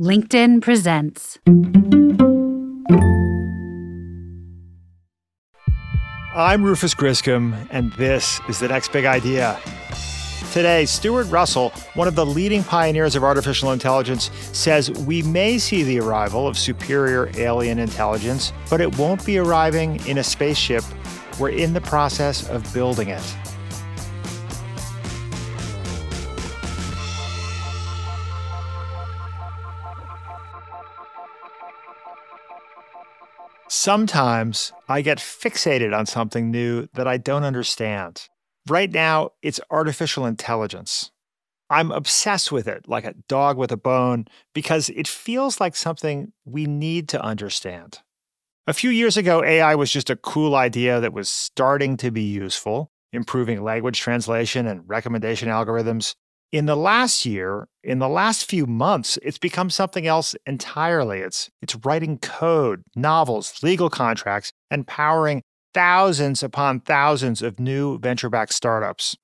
LinkedIn presents. I'm Rufus Griscom, and this is the next big idea. Today, Stuart Russell, one of the leading pioneers of artificial intelligence, says we may see the arrival of superior alien intelligence, but it won't be arriving in a spaceship. We're in the process of building it. Sometimes I get fixated on something new that I don't understand. Right now, it's artificial intelligence. I'm obsessed with it, like a dog with a bone, because it feels like something we need to understand. A few years ago, AI was just a cool idea that was starting to be useful, improving language translation and recommendation algorithms. In the last year, in the last few months, it's become something else entirely. It's, it's writing code, novels, legal contracts, and powering thousands upon thousands of new venture backed startups.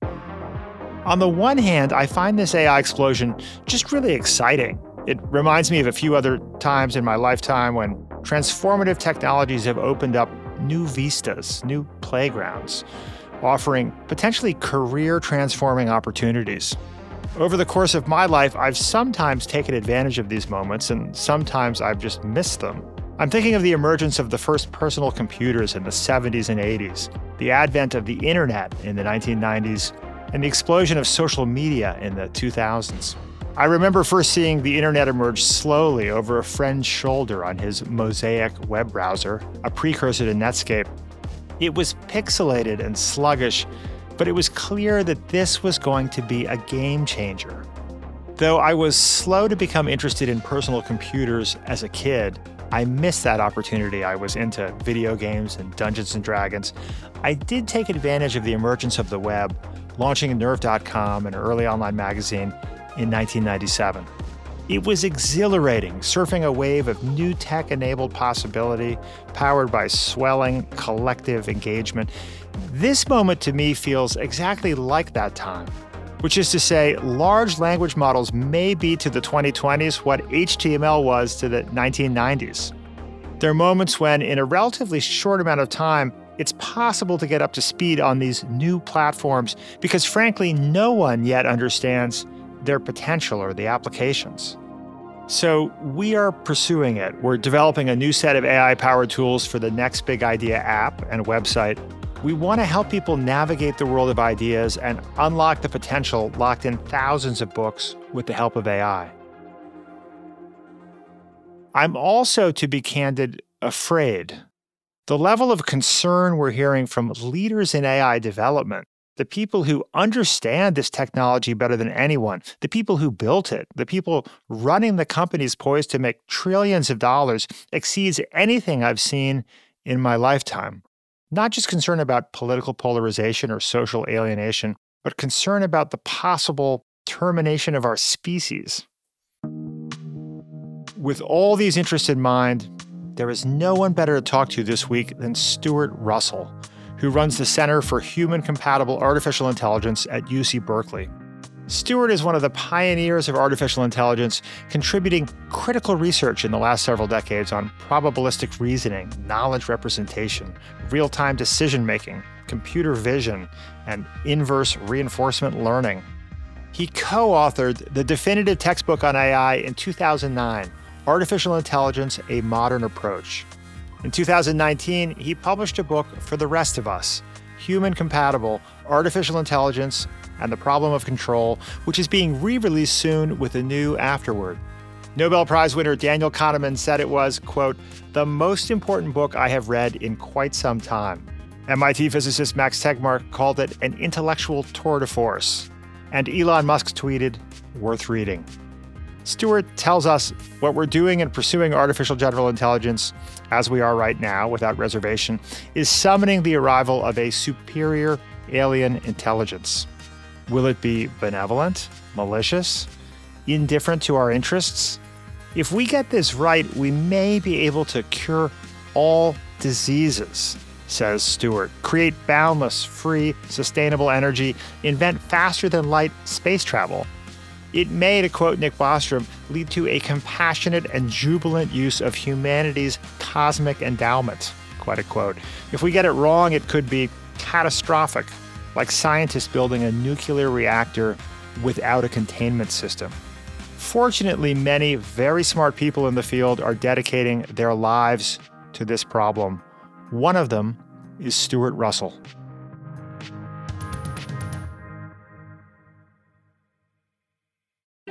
On the one hand, I find this AI explosion just really exciting. It reminds me of a few other times in my lifetime when transformative technologies have opened up new vistas, new playgrounds, offering potentially career transforming opportunities. Over the course of my life, I've sometimes taken advantage of these moments and sometimes I've just missed them. I'm thinking of the emergence of the first personal computers in the 70s and 80s, the advent of the internet in the 1990s, and the explosion of social media in the 2000s. I remember first seeing the internet emerge slowly over a friend's shoulder on his Mosaic web browser, a precursor to Netscape. It was pixelated and sluggish, but it was clear that this was going to be a game changer. Though I was slow to become interested in personal computers as a kid, I missed that opportunity. I was into video games and Dungeons and Dragons. I did take advantage of the emergence of the web, launching Nerve.com, an early online magazine, in 1997. It was exhilarating, surfing a wave of new tech enabled possibility, powered by swelling collective engagement. This moment to me feels exactly like that time, which is to say, large language models may be to the 2020s what HTML was to the 1990s. There are moments when, in a relatively short amount of time, it's possible to get up to speed on these new platforms because, frankly, no one yet understands their potential or the applications. So we are pursuing it. We're developing a new set of AI powered tools for the Next Big Idea app and website. We want to help people navigate the world of ideas and unlock the potential locked in thousands of books with the help of AI. I'm also, to be candid, afraid. The level of concern we're hearing from leaders in AI development the people who understand this technology better than anyone, the people who built it, the people running the companies poised to make trillions of dollars exceeds anything I've seen in my lifetime. Not just concern about political polarization or social alienation, but concern about the possible termination of our species. With all these interests in mind, there is no one better to talk to this week than Stuart Russell who runs the Center for Human Compatible Artificial Intelligence at UC Berkeley. Stuart is one of the pioneers of artificial intelligence, contributing critical research in the last several decades on probabilistic reasoning, knowledge representation, real time decision making, computer vision, and inverse reinforcement learning. He co authored the definitive textbook on AI in 2009 Artificial Intelligence A Modern Approach. In 2019, he published a book for the rest of us Human Compatible Artificial Intelligence and the Problem of Control, which is being re released soon with a new afterword. Nobel Prize winner Daniel Kahneman said it was, quote, the most important book I have read in quite some time. MIT physicist Max Tegmark called it an intellectual tour de force. And Elon Musk tweeted, worth reading. Stuart tells us what we're doing in pursuing artificial general intelligence, as we are right now without reservation, is summoning the arrival of a superior alien intelligence. Will it be benevolent, malicious, indifferent to our interests? If we get this right, we may be able to cure all diseases, says Stuart. create boundless, free, sustainable energy, invent faster than light space travel It may, to quote Nick Bostrom, lead to a compassionate and jubilant use of humanity's cosmic endowment. Quite a quote. If we get it wrong, it could be catastrophic, like scientists building a nuclear reactor without a containment system. Fortunately, many very smart people in the field are dedicating their lives to this problem. One of them is Stuart Russell.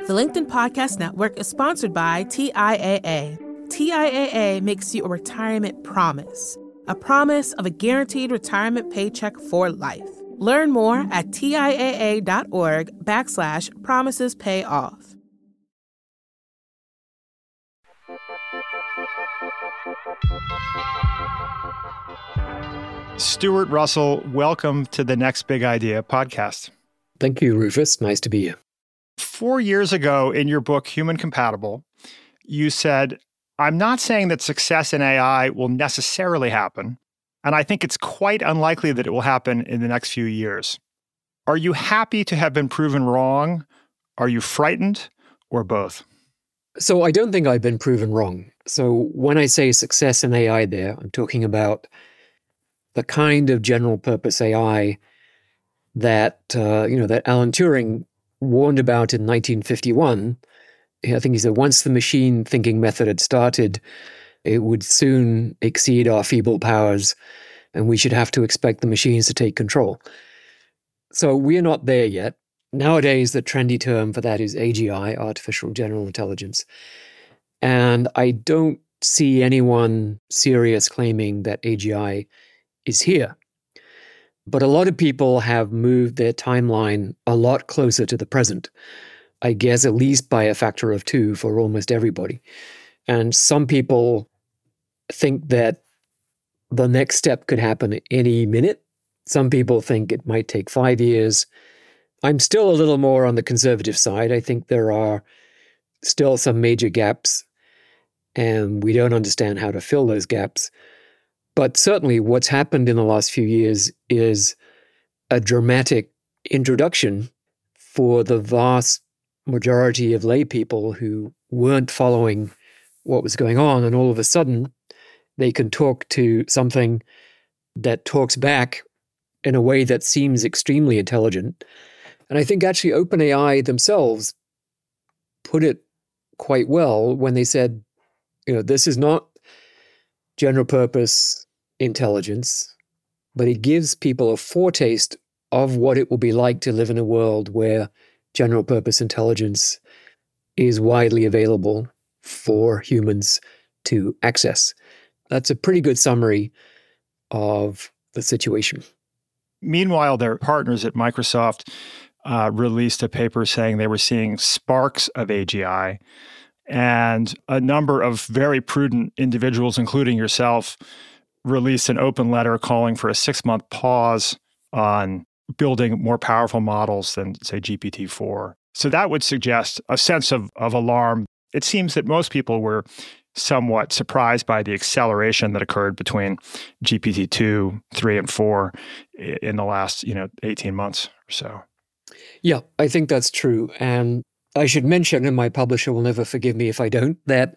The LinkedIn Podcast Network is sponsored by TIAA. TIAA makes you a retirement promise, a promise of a guaranteed retirement paycheck for life. Learn more at TIAA.org backslash promises pay off. Stuart Russell, welcome to the Next Big Idea podcast. Thank you, Rufus. Nice to be here. Four years ago, in your book, Human Compatible, you said, I'm not saying that success in AI will necessarily happen, and I think it's quite unlikely that it will happen in the next few years. Are you happy to have been proven wrong? Are you frightened, or both? So, I don't think I've been proven wrong. So, when I say success in AI, there, I'm talking about the kind of general purpose AI that uh, you know that Alan Turing warned about in 1951. I think he said once the machine thinking method had started, it would soon exceed our feeble powers, and we should have to expect the machines to take control. So we're not there yet. Nowadays, the trendy term for that is AGI, artificial general intelligence. And I don't see anyone serious claiming that AGI is here. But a lot of people have moved their timeline a lot closer to the present. I guess at least by a factor of two for almost everybody. And some people think that the next step could happen any minute. Some people think it might take five years. I'm still a little more on the conservative side. I think there are still some major gaps, and we don't understand how to fill those gaps. But certainly, what's happened in the last few years is a dramatic introduction for the vast majority of lay people who weren't following what was going on. And all of a sudden, they can talk to something that talks back in a way that seems extremely intelligent. And I think actually OpenAI themselves put it quite well when they said, you know, this is not general purpose intelligence, but it gives people a foretaste of what it will be like to live in a world where general purpose intelligence is widely available for humans to access. That's a pretty good summary of the situation. Meanwhile, their partners at Microsoft uh, released a paper saying they were seeing sparks of AGI. And a number of very prudent individuals, including yourself, released an open letter calling for a six month pause on building more powerful models than, say, GPT 4. So that would suggest a sense of, of alarm. It seems that most people were somewhat surprised by the acceleration that occurred between GPT 2, 3, and 4 in the last, you know, 18 months or so. Yeah, I think that's true. And I should mention, and my publisher will never forgive me if I don't, that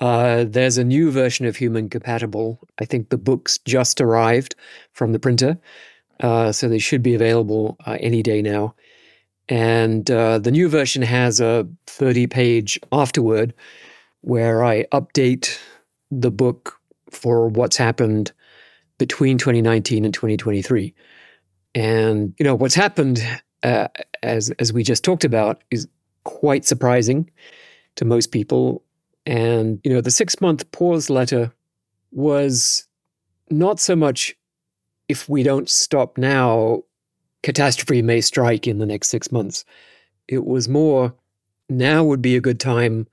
uh, there's a new version of Human Compatible. I think the book's just arrived from the printer, uh, so they should be available uh, any day now. And uh, the new version has a 30 page afterword where I update the book for what's happened between 2019 and 2023. And you know what's happened, uh, as as we just talked about, is quite surprising to most people and, you know, the six month pause letter was not so much if we don't stop now, catastrophe may strike in the next six months. It was more now would be a good time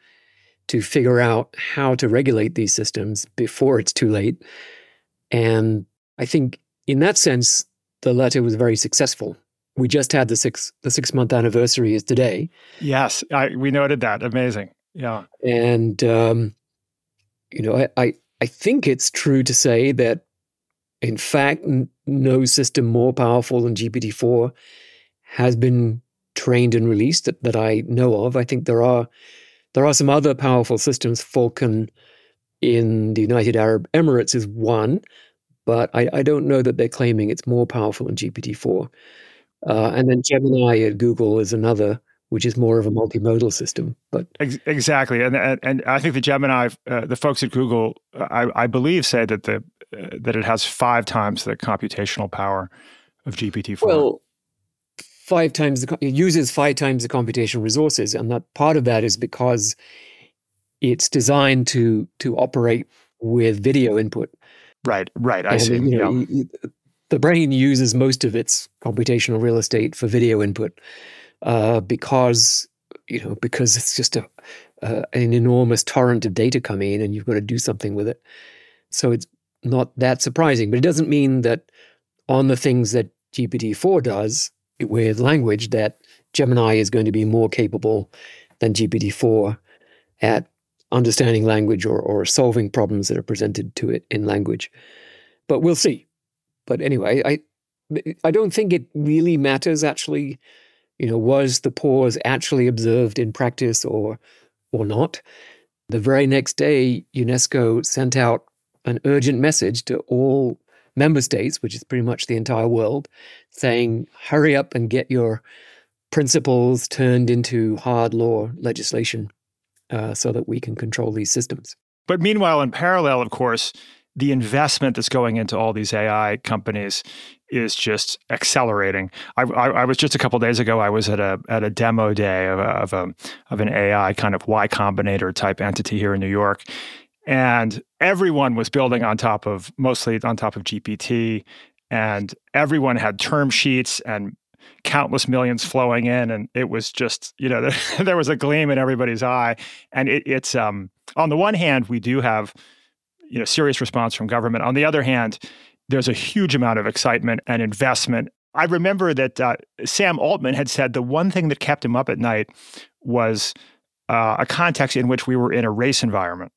to figure out how to regulate these systems before it's too late. And I think in that sense, the letter was very successful. We just had the six the six month anniversary is today. Yes, I, we noted that. Amazing. Yeah. And, um, you know, I, I, I think it's true to say that, in fact, n- no system more powerful than GPT 4 has been trained and released that, that I know of. I think there are there are some other powerful systems. Falcon in the United Arab Emirates is one, but I, I don't know that they're claiming it's more powerful than GPT-4. Uh, and then Gemini at Google is another, which is more of a multimodal system. But exactly, and and, and I think the Gemini, uh, the folks at Google, I, I believe, say that the uh, that it has five times the computational power of GPT-4. Well, five times the, it uses five times the computational resources, and that part of that is because it's designed to to operate with video input. Right, right. I and, see. You know, yeah. The brain uses most of its computational real estate for video input uh, because you know because it's just a uh, an enormous torrent of data coming in, and you've got to do something with it. So it's not that surprising, but it doesn't mean that on the things that GPT-4 does, with language that Gemini is going to be more capable than GPT-4 at understanding language or, or solving problems that are presented to it in language. But we'll see. But anyway, I I don't think it really matters actually, you know, was the pause actually observed in practice or or not. The very next day, UNESCO sent out an urgent message to all member states, which is pretty much the entire world, saying, hurry up and get your principles turned into hard law legislation uh, so that we can control these systems. But meanwhile, in parallel, of course, the investment that's going into all these AI companies is just accelerating. I, I, I was just a couple days ago. I was at a at a demo day of a, of a of an AI kind of Y Combinator type entity here in New York, and everyone was building on top of mostly on top of GPT, and everyone had term sheets and countless millions flowing in, and it was just you know there, there was a gleam in everybody's eye, and it, it's um, on the one hand we do have you know serious response from government. On the other hand, there's a huge amount of excitement and investment. I remember that uh, Sam Altman had said the one thing that kept him up at night was uh, a context in which we were in a race environment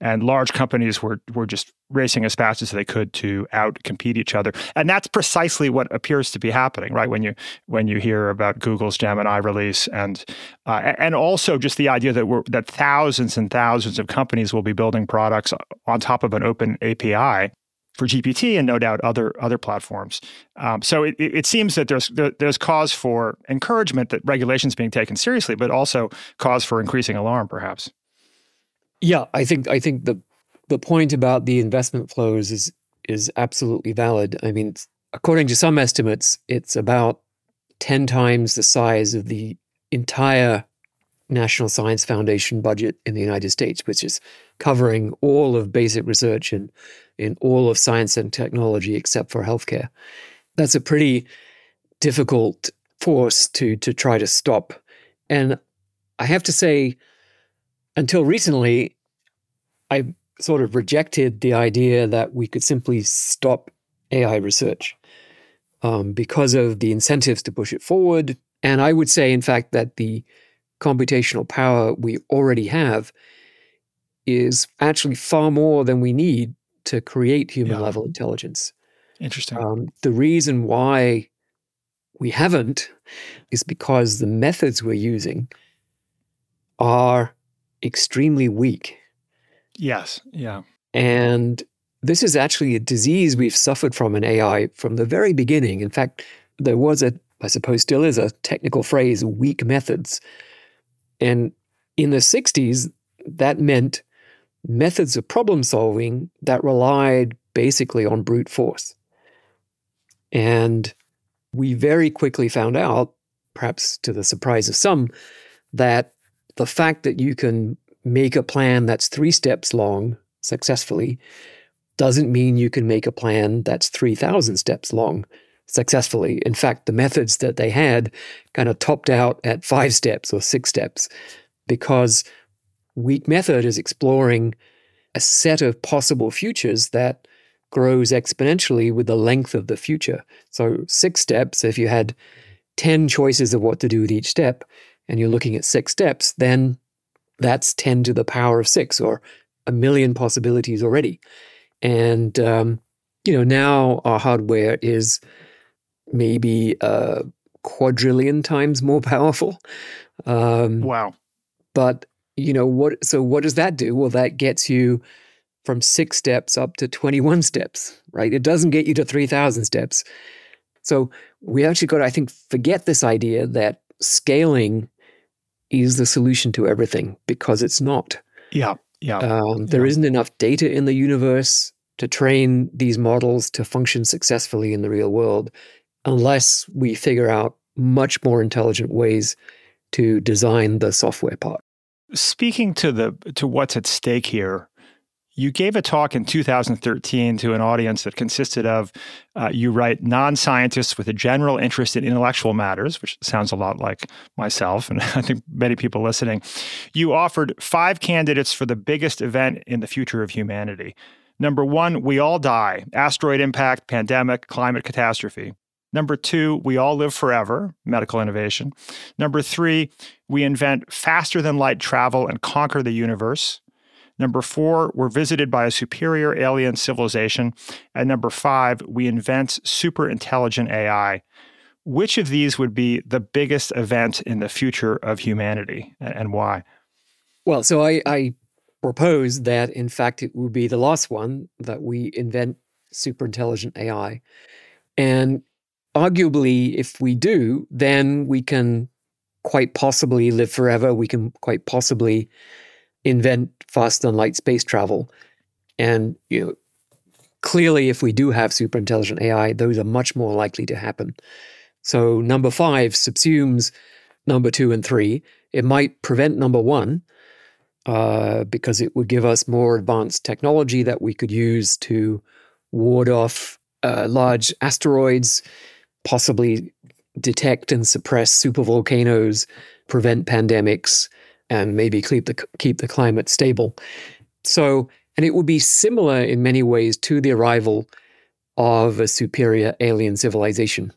and large companies were were just racing as fast as they could to out compete each other and that's precisely what appears to be happening right when you when you hear about Google's Gemini release and uh, and also just the idea that we're that thousands and thousands of companies will be building products on top of an open API for GPT and no doubt other other platforms. Um, so it, it seems that there's there, there's cause for encouragement that regulations being taken seriously, but also cause for increasing alarm, perhaps. Yeah, I think I think the the point about the investment flows is is absolutely valid. I mean, according to some estimates, it's about 10 times the size of the entire National Science Foundation budget in the United States, which is covering all of basic research and in all of science and technology except for healthcare. That's a pretty difficult force to to try to stop. And I have to say, until recently, I sort of rejected the idea that we could simply stop AI research um, because of the incentives to push it forward. And I would say, in fact, that the computational power we already have is actually far more than we need to create human yeah. level intelligence. Interesting. Um, the reason why we haven't is because the methods we're using are extremely weak. Yes. Yeah. And this is actually a disease we've suffered from in AI from the very beginning. In fact, there was a, I suppose still is a technical phrase, weak methods. And in the 60s, that meant methods of problem solving that relied basically on brute force. And we very quickly found out, perhaps to the surprise of some, that the fact that you can make a plan that's three steps long successfully doesn't mean you can make a plan that's 3,000 steps long successfully. In fact, the methods that they had kind of topped out at five steps or six steps because weak method is exploring a set of possible futures that grows exponentially with the length of the future. So, six steps, if you had 10 choices of what to do at each step, and you're looking at six steps, then that's 10 to the power of six or a million possibilities already. And, um, you know, now our hardware is maybe uh, quadrillion times more powerful. Um, wow. But, you know, what, so what does that do? Well, that gets you from six steps up to 21 steps, right? It doesn't get you to 3,000 steps. So we actually got to, I think, forget this idea that scaling is the solution to everything because it's not. Yeah. Yeah. Um, there yeah. not enough data in the universe to train these models to function successfully in the real world unless we figure out much more intelligent ways to design the software part. Speaking to the to what's at stake here, you gave a talk in 2013 to an audience that consisted of, uh, you write, non scientists with a general interest in intellectual matters, which sounds a lot like myself, and I think many people listening. You offered five candidates for the biggest event in the future of humanity. Number one, we all die asteroid impact, pandemic, climate catastrophe. Number two, we all live forever, medical innovation. Number three, we invent faster than light travel and conquer the universe. Number four, we're visited by a superior alien civilization. And number five, we invent super intelligent AI. Which of these would be the biggest event in the future of humanity and why? Well, so I, I propose that, in fact, it would be the last one that we invent super intelligent AI. And arguably, if we do, then we can quite possibly live forever. We can quite possibly invent faster than light space travel. And you know, clearly, if we do have super intelligent AI, those are much more likely to happen. So number five subsumes number two and three. It might prevent number one uh, because it would give us more advanced technology that we could use to ward off uh, large asteroids, possibly detect and suppress supervolcanoes, prevent pandemics, and maybe keep the keep the climate stable. So, and it would be similar in many ways to the arrival of a superior alien civilization,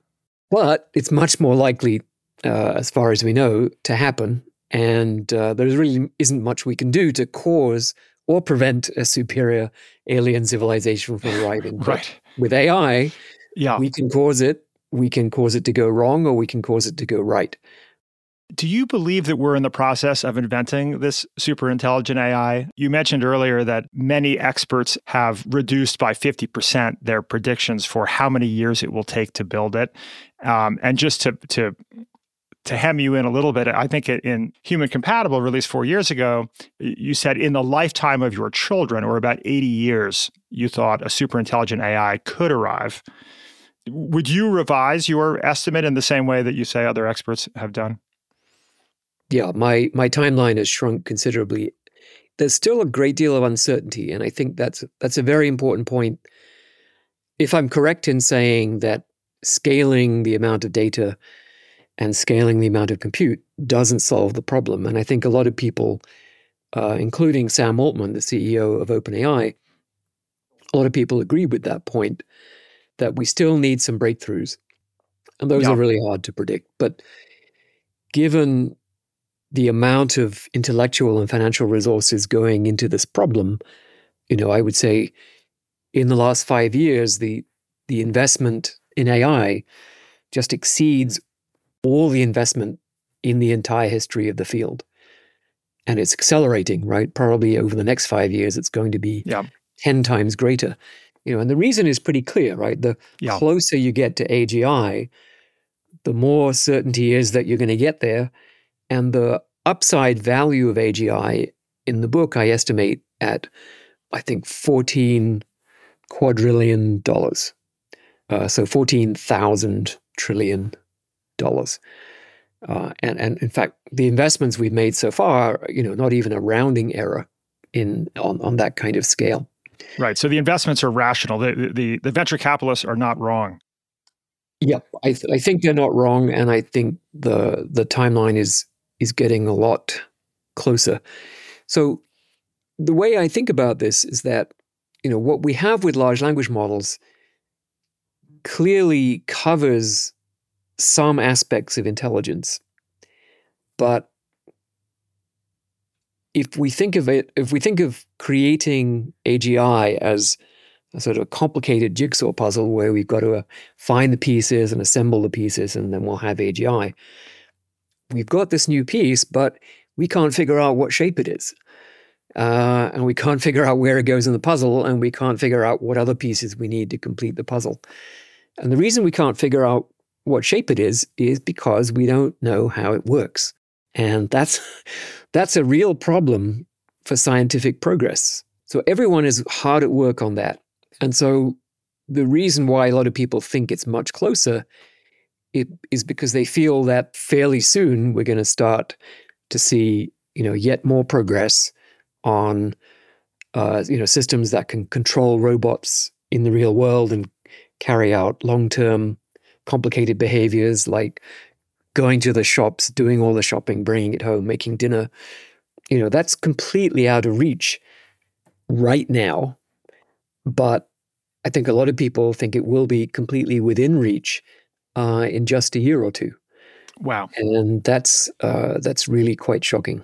but it's much more likely, uh, as far as we know, to happen. And uh, there really isn't much we can do to cause or prevent a superior alien civilization from arriving. right. with AI, yeah. we can cause it. We can cause it to go wrong, or we can cause it to go right. Do you believe that we're in the process of inventing this super intelligent AI? You mentioned earlier that many experts have reduced by 50% their predictions for how many years it will take to build it. Um, and just to, to to hem you in a little bit, I think in Human Compatible, released four years ago, you said in the lifetime of your children, or about 80 years, you thought a super intelligent AI could arrive. Would you revise your estimate in the same way that you say other experts have done? Yeah, my my timeline has shrunk considerably. There's still a great deal of uncertainty, and I think that's that's a very important point. If I'm correct in saying that scaling the amount of data and scaling the amount of compute doesn't solve the problem, and I think a lot of people, uh, including Sam Altman, the CEO of OpenAI, a lot of people agree with that point that we still need some breakthroughs, and those yeah. are really hard to predict. But given the amount of intellectual and financial resources going into this problem, you know, I would say in the last five years, the the investment in AI just exceeds all the investment in the entire history of the field. And it's accelerating, right? Probably over the next five years, it's going to be yeah. 10 times greater. You know, and the reason is pretty clear, right? The yeah. closer you get to AGI, the more certainty is that you're going to get there and the upside value of AGI in the book, I estimate at, I think, 14 quadrillion dollars. Uh, so 14,000 trillion dollars. Uh, and, and in fact, the investments we've made so far, you know, not even a rounding error in on, on that kind of scale. Right. So the investments are rational. The, the, the venture capitalists are not wrong. Yep, I, th- I think they're not wrong, and I think the the timeline is is getting a lot closer. So the way I think about this is that you know what we have with large language models clearly covers some aspects of intelligence but if we think of it if we think of creating agi as a sort of a complicated jigsaw puzzle where we've got to uh, find the pieces and assemble the pieces, and then we'll have AGI. We've got this new piece, but we can't figure out what shape it is. Uh, and we can't figure out where it goes in the puzzle, and we can't figure out what other pieces we need to complete the puzzle. And the reason we can't figure out what shape it is is because we don't know how it works. And that's that's a real problem for scientific progress. So everyone is hard at work on that. And so the reason why a lot of people think it's much closer it, is because they feel that fairly soon we're going to start to see, you know, yet more progress on, uh, you know, systems that can control robots in the real world and carry out long-term complicated behaviors like going to the shops, doing all the shopping, bringing it home, making dinner. You know, that's completely out of reach right now. But I think a lot of people think it will be completely within reach uh, in just a year or two. Wow. And that's uh, that's really quite shocking.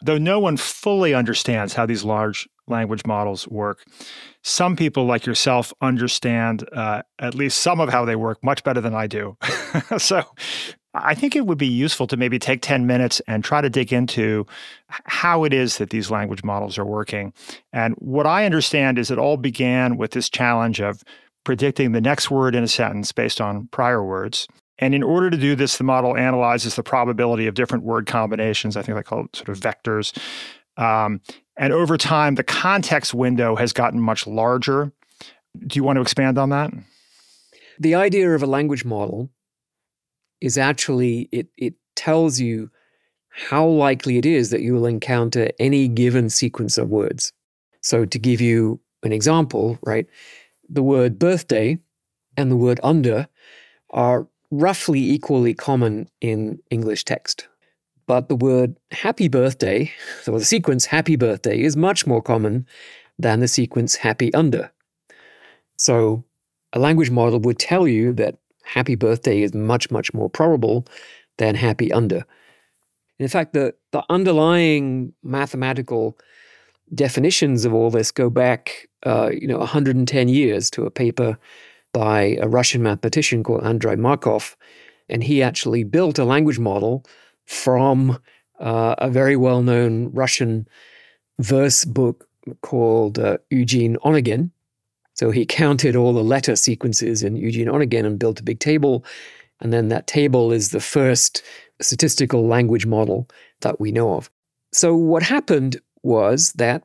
Though no one fully understands how these large language models work, some people like yourself understand uh, at least some of how they work much better than I do. so I think it would be useful to maybe take 10 minutes and try to dig into how it is that these language models are working. And what I understand is it all began with this challenge of predicting the next word in a sentence based on prior words. And in order to do this, the model analyzes the probability of different word combinations. I think they call it sort of vectors. Um, and over time, the context window has gotten much larger. Do you want to expand on that? The idea of a language model is actually it, it tells you how likely it is that you will encounter any given sequence of words. So, to give you an example, right, the word birthday and the word under are roughly equally common in English text. But the word happy birthday, so the sequence happy birthday, is much more common than the sequence happy under. So a language model would tell you that happy birthday is much, much more probable than happy under. In fact, the, the underlying mathematical definitions of all this go back, uh, you know, 110 years to a paper by a Russian mathematician called Andrei Markov, and he actually built a language model from uh, a very well known Russian verse book called uh, Eugene Onegin. So he counted all the letter sequences in Eugene Onegin and built a big table. And then that table is the first statistical language model that we know of. So what happened was that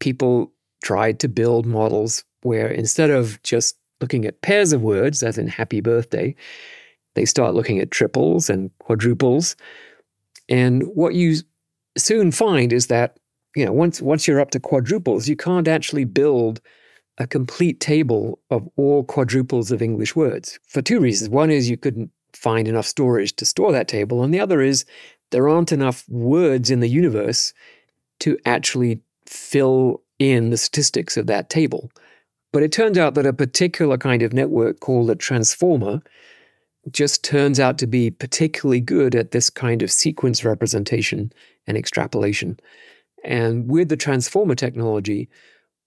people tried to build models where instead of just looking at pairs of words, as in happy birthday, they start looking at triples and quadruples and what you soon find is that, you know, once once you're up to quadruples, you can't actually build a complete table of all quadruples of English words for two reasons. One is you couldn't find enough storage to store that table, and the other is there aren't enough words in the universe to actually fill in the statistics of that table. But it turns out that a particular kind of network called a transformer just turns out to be particularly good at this kind of sequence representation and extrapolation. And with the transformer technology,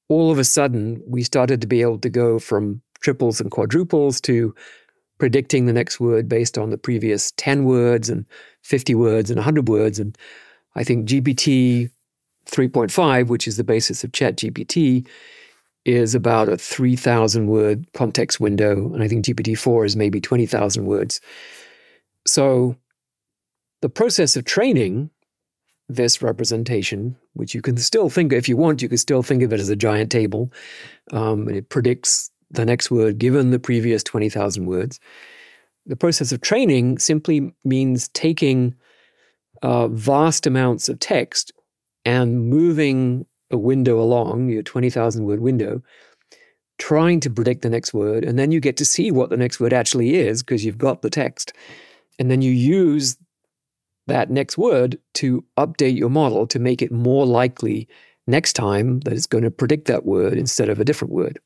all of a sudden we started to be able to go from triples and quadruples to predicting the next word based on the previous 10 words and 50 words and 100 words. And I think GPT 3.5, which is the basis of ChatGPT, is about a 3,000 word context window. And I think GPT-4 is maybe 20,000 words. So the process of training this representation, which you can still think, if you want, you can still think of it as a giant table. Um, and it predicts the next word given the previous 20,000 words. The process of training simply means taking uh, vast amounts of text and moving a window along, your 20,000 word window, trying to predict the next word. And then you get to see what the next word actually is because you've got the text. And then you use that next word to update your model to make it more likely next time that it's going to predict that word instead of a different word.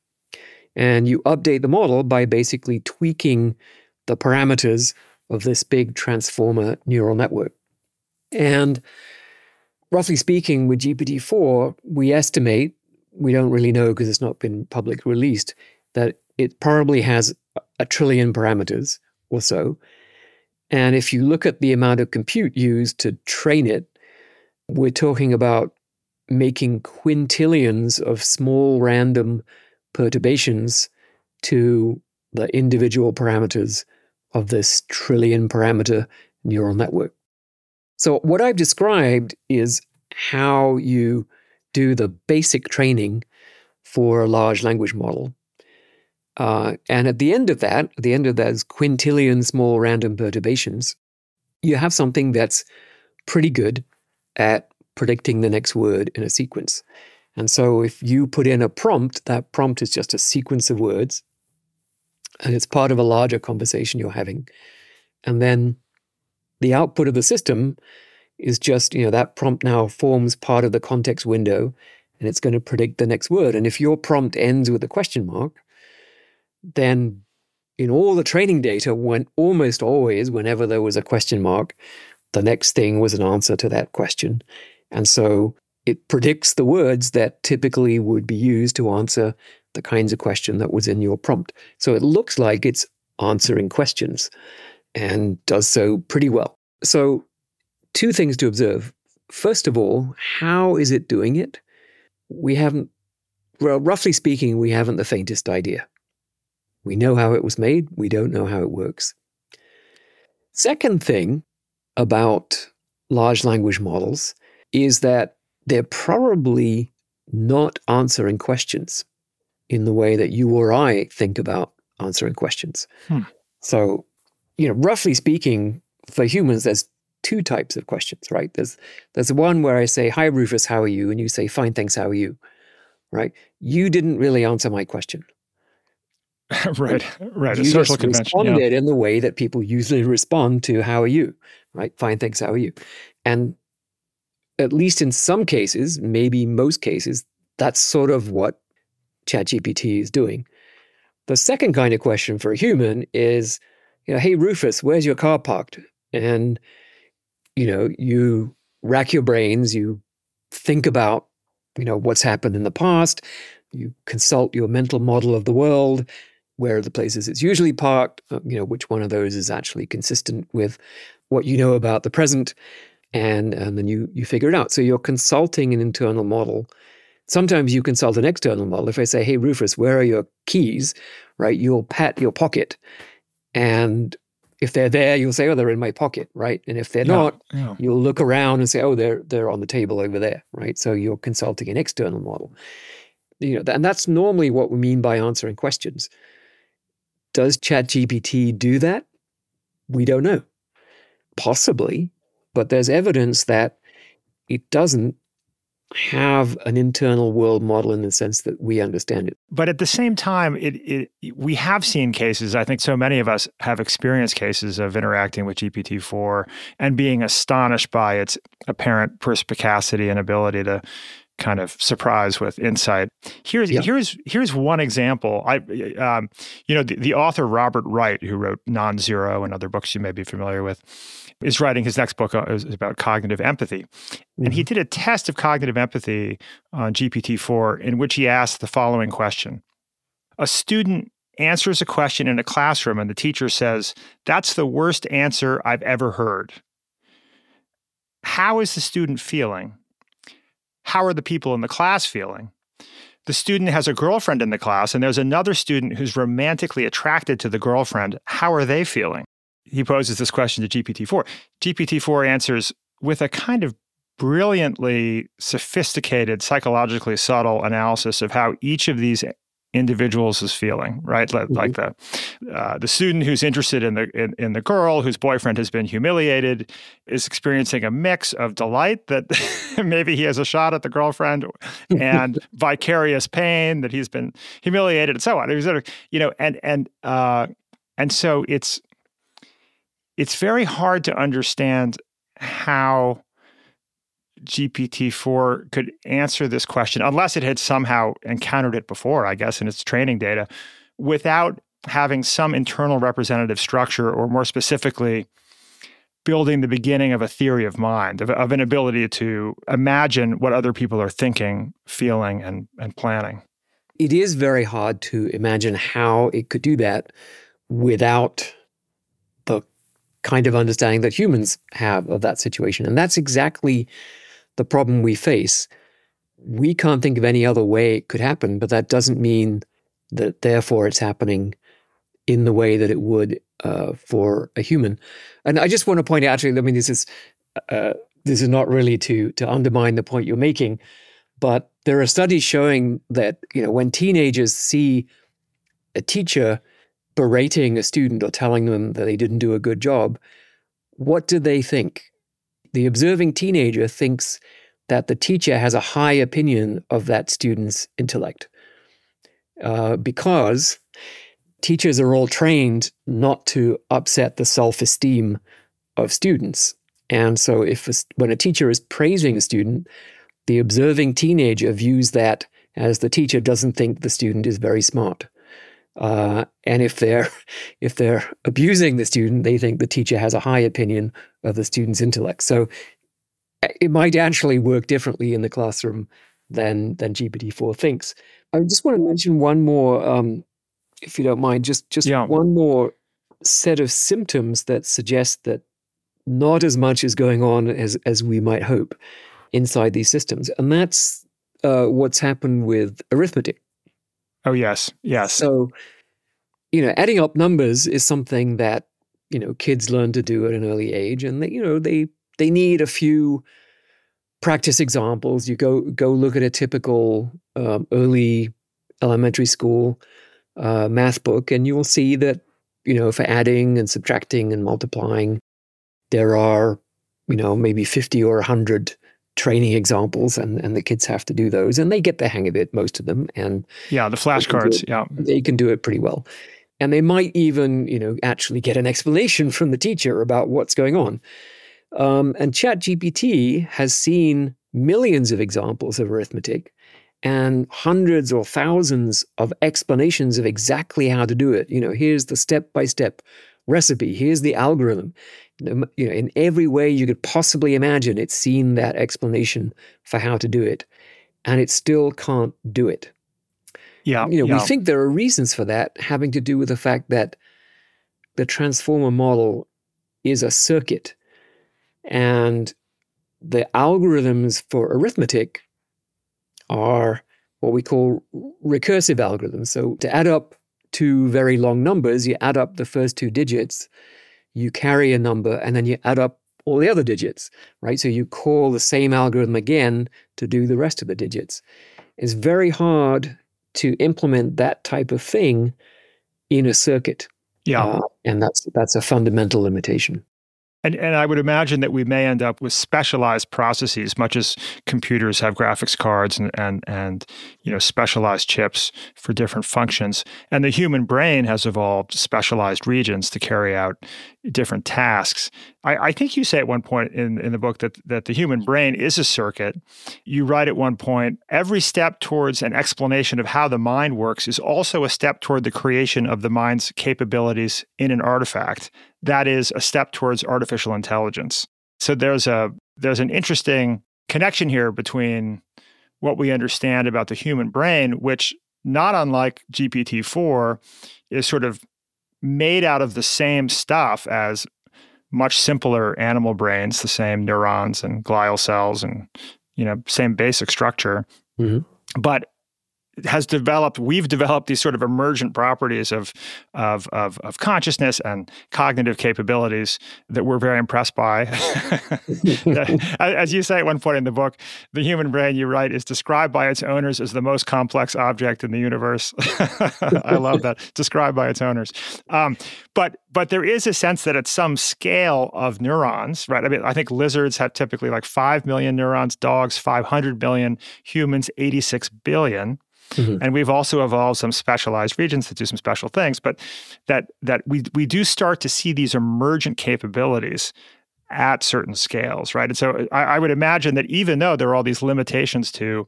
And you update the model by basically tweaking the parameters of this big transformer neural network. And roughly speaking, with GPT-4, we estimate we don't really know because it's not been public released, that it probably has a trillion parameters or so. And if you look at the amount of compute used to train it, we're talking about making quintillions of small random perturbations to the individual parameters of this trillion parameter neural network. So, what I've described is how you do the basic training for a large language model. Uh, and at the end of that, at the end of those quintillion small random perturbations, you have something that's pretty good at predicting the next word in a sequence. And so if you put in a prompt, that prompt is just a sequence of words and it's part of a larger conversation you're having. And then the output of the system is just, you know, that prompt now forms part of the context window and it's going to predict the next word. And if your prompt ends with a question mark, then in all the training data, when almost always, whenever there was a question mark, the next thing was an answer to that question. And so it predicts the words that typically would be used to answer the kinds of question that was in your prompt. So it looks like it's answering questions and does so pretty well. So, two things to observe. First of all, how is it doing it? We haven't, well, roughly speaking, we haven't the faintest idea. We know how it was made, we don't know how it works. Second thing about large language models is that they're probably not answering questions in the way that you or I think about answering questions. Hmm. So, you know, roughly speaking, for humans, there's two types of questions, right? There's there's one where I say, "Hi, Rufus, how are you?" and you say, "Fine, thanks. How are you?" Right? You didn't really answer my question. right, right. You a social just convention. responded yeah. in the way that people usually respond to "How are you?" Right? Fine, thanks. How are you? And at least in some cases, maybe most cases, that's sort of what ChatGPT is doing. The second kind of question for a human is, you know, hey Rufus, where's your car parked? And you know, you rack your brains, you think about, you know, what's happened in the past, you consult your mental model of the world, where are the places it's usually parked, uh, you know, which one of those is actually consistent with what you know about the present, and and then you you figure it out. So you're consulting an internal model Sometimes you consult an external model. If I say, hey, Rufus, where are your keys? Right? You'll pat your pocket. And if they're there, you'll say, oh, they're in my pocket. Right? And if they're yeah, not, yeah. you'll look around and say, oh, they're, they're on the table over there. Right? So you're consulting an external model. You know, and that's normally what we mean by answering questions. Does ChatGPT do that? We don't know. Possibly, but there's evidence that it doesn't have an internal world model in the sense that we understand it. But at the same time, it, it we have seen cases. I think so many of us have experienced cases of interacting with GPT four and being astonished by its apparent perspicacity and ability to kind of surprise with insight. Here's yeah. here's here's one example. I um, you know the, the author Robert Wright, who wrote Non-Zero and other books you may be familiar with, is writing his next book uh, is about cognitive empathy, mm-hmm. and he mm-hmm. did a test of cognitive empathy on GPT four in which he asked the following question: A student answers a question in a classroom, and the teacher says, "That's the worst answer I've ever heard." How is the student feeling? how are the people in the class feeling? The student has a girlfriend in the class, and there's another student who's romantically attracted to the girlfriend. How are they feeling? He poses this question to GPT 4. GPT 4 answers with a kind of brilliantly sophisticated, psychologically subtle analysis of how each of these individuals is feeling, right? Like, mm-hmm. the uh, the student who's interested in the in, in, the girl whose boyfriend has been humiliated is experiencing a mix of delight that maybe he has a shot at the girlfriend and vicarious pain that he's been humiliated and so on. You know, and and uh, and so it's it's very hard to understand how GPT-4 could answer this question, unless it had somehow encountered it before, I guess, in its training data, without having some internal representative structure, or more specifically, building the beginning of a theory of mind, of, of an ability to imagine what other people are thinking, feeling, and, and planning. It is very hard to imagine how it could do that without kind of understanding that humans have of that situation. And that's exactly the problem we face. We can't think of any other way it could happen, but that doesn't mean that therefore it's happening in the way that it would uh, for a human. And I just want to point out, actually, I mean, this is uh, this is not really to to undermine the point you're making, but there are studies showing that you know when teenagers see a teacher berating a student or telling them that they didn't do a good job, what do they think? The observing teenager thinks that the teacher has a high opinion of that student's intellect uh, because teachers are all trained not to upset the self esteem of students. And so, if a, when a teacher is praising a student, the observing teenager views that as the teacher doesn't think the student is very smart. Uh, and if they're if they're abusing the student, they think the teacher has a high opinion of the student's intellect. So it might actually work differently in the classroom than than GPT-4 thinks. I just want to mention one more um, if you don't mind, just just yeah. one more set of symptoms that suggest that not as much is going on as as we might hope inside these systems, and that's uh, what's happened with arithmetic. Oh yes, yes. So, you know, adding up numbers is something that you know kids learn to do at an early age, and they, you know they they need a few practice examples. You go go look at a typical um, early elementary school uh, math book, and you will see that you know for adding and subtracting and multiplying, there are you know maybe fifty or hundred training examples, and and the kids have to do those, and they get the hang of it, most of them, and yeah, the flashcards, yeah, they can do it pretty well, and they might even you know actually get an explanation from the teacher about what's going on. Um, and ChatGPT has seen millions of examples of arithmetic and hundreds or thousands of explanations of exactly how to do it. You know, here's the step by step recipe, here's the algorithm. You know, in every way you could possibly imagine, it's seen that explanation for how to do it, and it still can't do it. Yeah. You know, yeah. we think there are reasons for that having to do with the fact that the transformer model is a circuit and the algorithms for arithmetic are what we call recursive algorithms. So to add up two very long numbers, you add up the first two digits, you carry a number, and then you add up all the other digits, right? So you call the same algorithm again to do the rest of the digits. It's very hard to implement that type of thing in a circuit. Yeah. Uh, and that's that's a fundamental limitation. And, and I would imagine that we may end up with specialized processes, much as computers have graphics cards and, and, and you know specialized chips for different functions. And the human brain has evolved specialized regions to carry out different tasks. I, I think you say at one point in, in the book that, that the human brain is a circuit. You write at one point, every step towards an explanation of how the mind works is also a step toward the creation of the mind's capabilities in an artifact that is a step towards artificial intelligence. So there's a there's an interesting connection here between what we understand about the human brain, which not unlike GPT-4 is sort of made out of the same stuff as much simpler animal brains, the same neurons and glial cells and you know same basic structure. Mm-hmm. But has developed we've developed these sort of emergent properties of, of of of, consciousness and cognitive capabilities that we're very impressed by. As you say at one point in the book the human brain you write is described by its owners as the most complex object in the universe. I love that. Described by its owners. Um, but but there is a sense that at some scale of neurons right? I mean i think lizards have typically like 5 million neurons dogs 500 billion humans 86 billion Mm-hmm. And we've also evolved some specialized regions that do some special things, but that that we we do start to see these emergent capabilities at certain scales, right? And so I, I would imagine that even though there are all these limitations to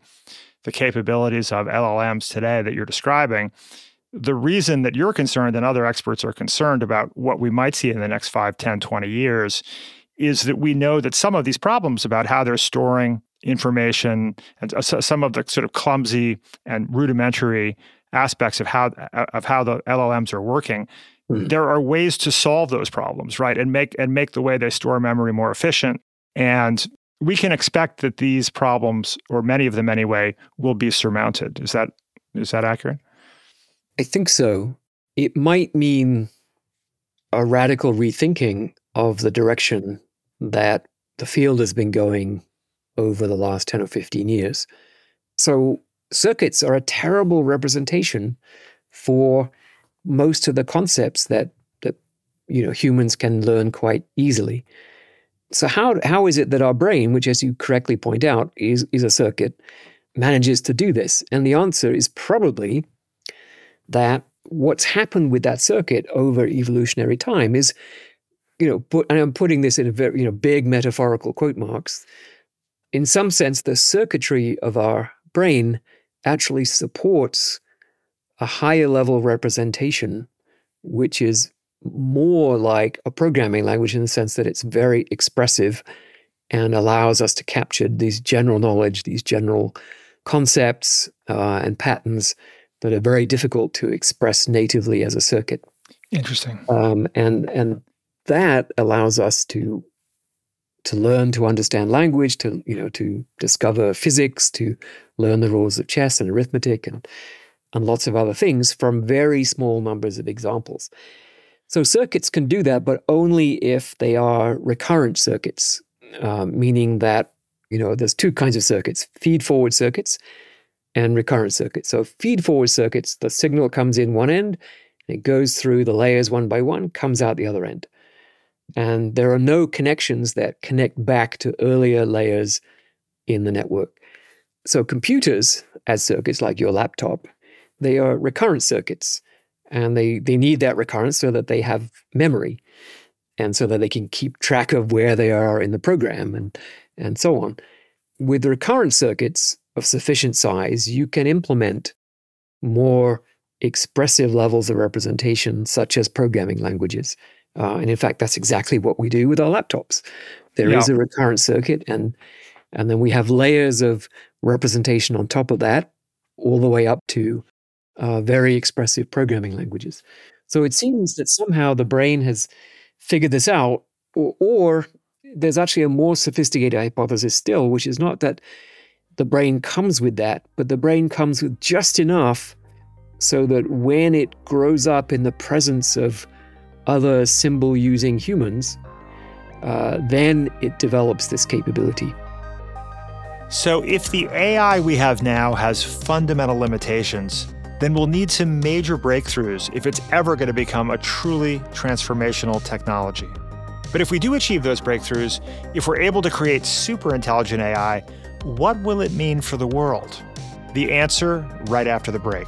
the capabilities of LLMs today that you're describing, the reason that you're concerned and other experts are concerned about what we might see in the next 5, 10, 20 years is that we know that some of these problems about how they're storing information and some of the sort of clumsy and rudimentary aspects of how of how the LLMs are working mm-hmm. there are ways to solve those problems right and make and make the way they store memory more efficient. And we can expect that these problems or many of them anyway will be surmounted. Is that is that accurate? I think so. It might mean a radical rethinking of the direction that the field has been going over the last 10 or 15 years. So, circuits are a terrible representation for most of the concepts that, that you know, humans can learn quite easily. So, how, how is it that our brain, which, as you correctly point out, is, is a circuit, manages to do this? And the answer is probably that what's happened with that circuit over evolutionary time is, you know, put, and I'm putting this in a very, you know, big metaphorical quote marks. In some sense, the circuitry of our brain actually supports a higher level representation, which is more like a programming language in the sense that it's very expressive and allows us to capture these general knowledge, these general concepts uh, and patterns that are very difficult to express natively as a circuit. Interesting. Um, and and that allows us to to learn to understand language, to you know to discover physics, to learn the rules of chess and arithmetic, and and lots of other things from very small numbers of examples. So circuits can do that, but only if they are recurrent circuits, um, meaning that you know there's two kinds of circuits: feed-forward circuits and recurrent circuits. So feed forward circuits, the signal comes in one end, it goes through the layers one by one, comes out the other end. And there are no connections that connect back to earlier layers in the network. So computers as circuits like your laptop, they are recurrent circuits. And they, they need that recurrence so that they have memory and so that they can keep track of where they are in the program and, and so on. With recurrent circuits, of sufficient size, you can implement more expressive levels of representation, such as programming languages. Uh, and in fact, that's exactly what we do with our laptops. There yeah. is a recurrent circuit, and and then we have layers of representation on top of that, all the way up to uh, very expressive programming languages. So it seems that somehow the brain has figured this out, or, or there's actually a more sophisticated hypothesis still, which is not that the brain comes with that, but the brain comes with just enough so that when it grows up in the presence of other symbol using humans, uh, then it develops this capability. So, if the AI we have now has fundamental limitations, then we'll need some major breakthroughs if it's ever going to become a truly transformational technology. But if we do achieve those breakthroughs, if we're able to create super intelligent AI, what will it mean for the world? The answer right after the break.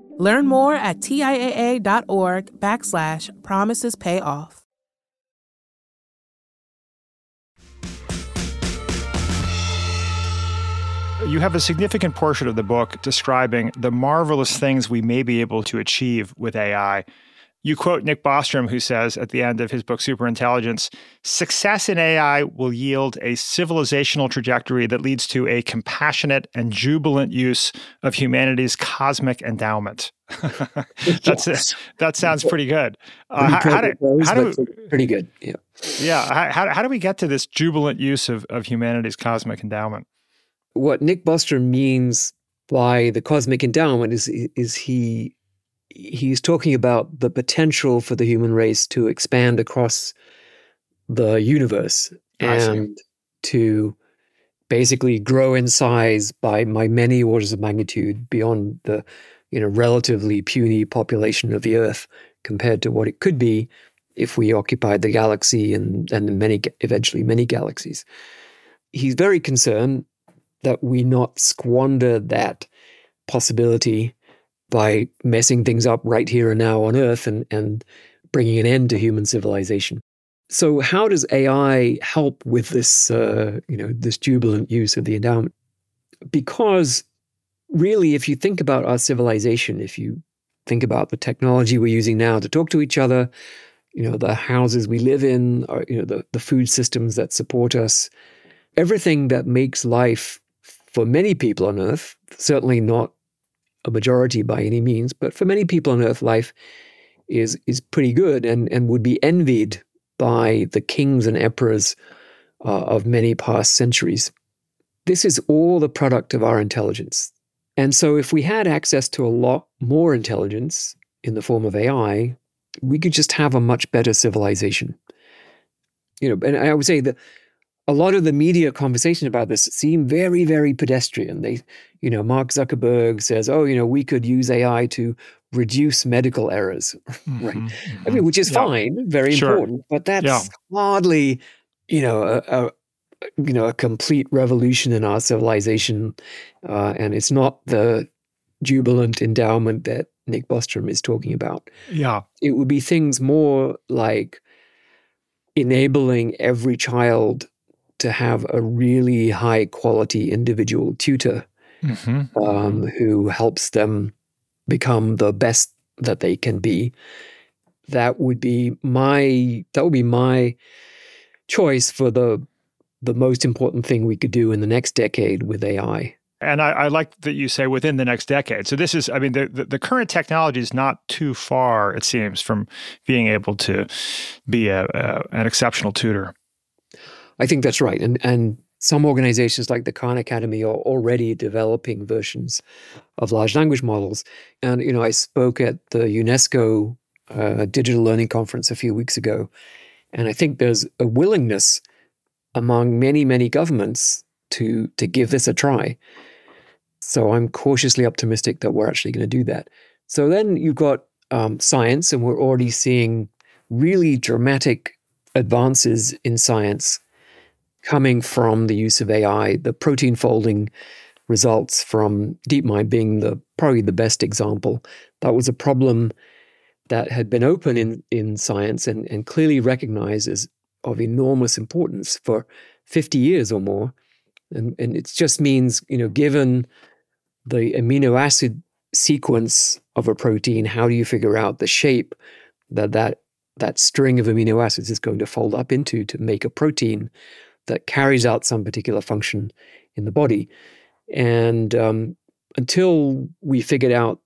Learn more at TIAA.org backslash promises pay off. You have a significant portion of the book describing the marvelous things we may be able to achieve with AI you quote Nick Bostrom, who says at the end of his book, Superintelligence success in AI will yield a civilizational trajectory that leads to a compassionate and jubilant use of humanity's cosmic endowment. That's it. That sounds pretty good. Uh, how, how, do, how do we, pretty good. Yeah. Yeah. How, how do we get to this jubilant use of, of humanity's cosmic endowment? What Nick Bostrom means by the cosmic endowment is is he he's talking about the potential for the human race to expand across the universe and to basically grow in size by, by many orders of magnitude beyond the you know, relatively puny population of the Earth compared to what it could be if we occupied the galaxy and, and many, eventually many galaxies. He's very concerned that we not squander that possibility by messing things up right here and now on Earth and, and bringing an end to human civilization. So, how does AI help with this, uh, you know, this jubilant use of the endowment? Because really, if you think about our civilization, if you think about the technology we're using now to talk to each other, you know, the houses we live in, or, you know, the, the food systems that support us, everything that makes life for many people on Earth, certainly not a majority by any means, but for many people on Earth, life is is pretty good and, and would be envied by the kings and emperors uh, of many past centuries. This is all the product of our intelligence. And so, if we had access to a lot more intelligence in the form of AI, we could just have a much better civilization. You know, and I would say that a lot of the media conversation about this seem very, very pedestrian. They, you know, Mark Zuckerberg says, "Oh, you know, we could use AI to reduce medical errors," mm-hmm, right? Mm-hmm. I mean, which is yeah. fine, very sure. important, but that's yeah. hardly, you know, a, a, you know a complete revolution in our civilization, uh, and it's not the jubilant endowment that Nick Bostrom is talking about. Yeah, it would be things more like enabling every child to have a really high quality individual tutor mm-hmm. um, who helps them become the best that they can be. That would be my that would be my choice for the the most important thing we could do in the next decade with AI. And I, I, like that you say within the next decade. So this is, I mean, the, the, the, current technology is not too far, it seems, from being able to be a, a, an exceptional tutor. I think that's right. And and some organizations like the Khan Academy are already developing versions of large language models. And you know, I spoke at the UNESCO uh, Digital Learning Conference a few weeks ago, and I think there's a willingness among many many governments to to give this a try. So I'm cautiously optimistic that we're actually going to do that. So then you've got um, science, and we're already seeing really dramatic advances in science coming from the use of AI, the protein folding results from DeepMind being the probably the best example. That was a problem that had been open in, in science and, and clearly recognized as of enormous importance for 50 years or more. And, and it just means, you know, given the amino acid sequence of a protein, how do you figure out the shape that that, that string of amino acids is going to fold up into to make a protein that carries out some particular function in the body. And um, until we figured out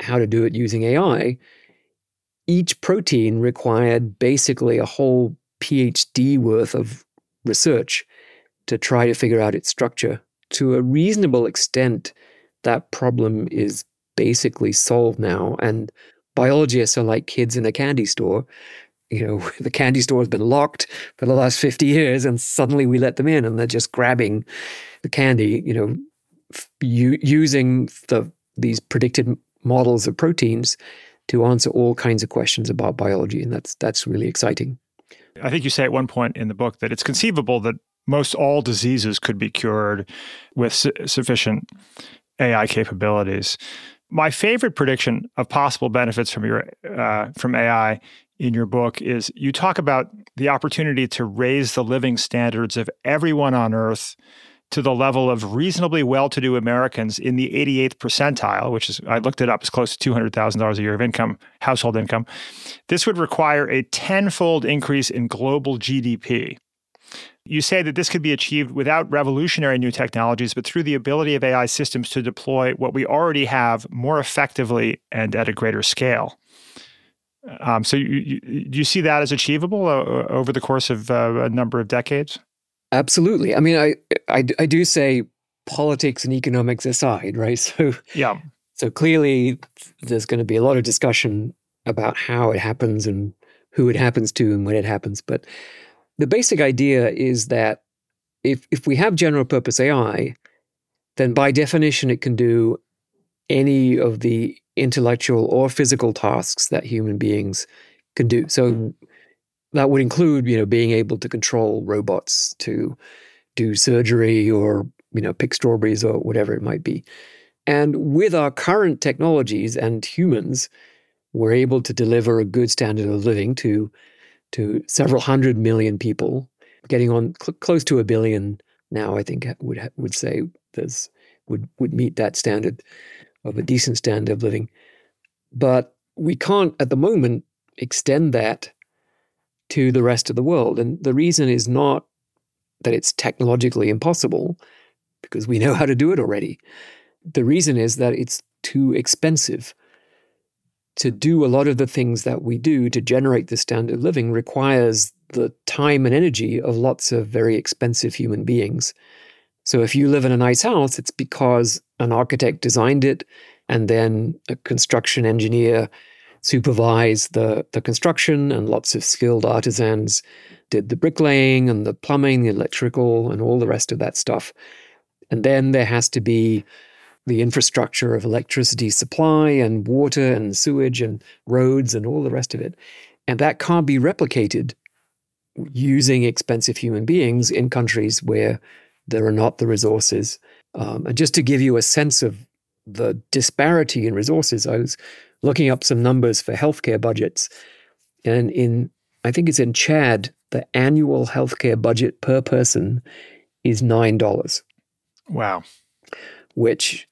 how to do it using AI, each protein required basically a whole PhD worth of research to try to figure out its structure. To a reasonable extent, that problem is basically solved now. And biologists are like kids in a candy store you know, the candy store has been locked for the last 50 years and suddenly we let them in and they're just grabbing the candy, you know, u- using the these predicted models of proteins to answer all kinds of questions about biology and that's that's really exciting. I think you say at one point in the book that it's conceivable that most all diseases could be cured with su- sufficient AI capabilities. My favorite prediction of possible benefits from your uh, from AI in your book is you talk about the opportunity to raise the living standards of everyone on earth to the level of reasonably well-to-do Americans in the 88th percentile, which is I looked it up, is close to $200,000 a year of income, household income. This would require a tenfold increase in global GDP. You say that this could be achieved without revolutionary new technologies, but through the ability of AI systems to deploy what we already have more effectively and at a greater scale. Um, so, you, you, do you see that as achievable uh, over the course of uh, a number of decades? Absolutely. I mean, I, I, I do say politics and economics aside, right? So, yeah. So clearly, there's going to be a lot of discussion about how it happens and who it happens to and when it happens. But the basic idea is that if if we have general purpose AI, then by definition it can do any of the intellectual or physical tasks that human beings can do. So mm-hmm. that would include, you know, being able to control robots to do surgery or, you know, pick strawberries or whatever it might be. And with our current technologies and humans, we're able to deliver a good standard of living to to several hundred million people, getting on cl- close to a billion now. I think would would say there's would would meet that standard of a decent standard of living. But we can't at the moment extend that to the rest of the world. And the reason is not that it's technologically impossible, because we know how to do it already. The reason is that it's too expensive. To do a lot of the things that we do to generate the standard of living requires the time and energy of lots of very expensive human beings. So if you live in a nice house, it's because an architect designed it and then a construction engineer supervised the, the construction and lots of skilled artisans did the bricklaying and the plumbing, the electrical, and all the rest of that stuff. And then there has to be the infrastructure of electricity supply and water and sewage and roads and all the rest of it. And that can't be replicated using expensive human beings in countries where there are not the resources. Um, and just to give you a sense of the disparity in resources, I was looking up some numbers for healthcare budgets. And in, I think it's in Chad, the annual healthcare budget per person is $9. Wow. Which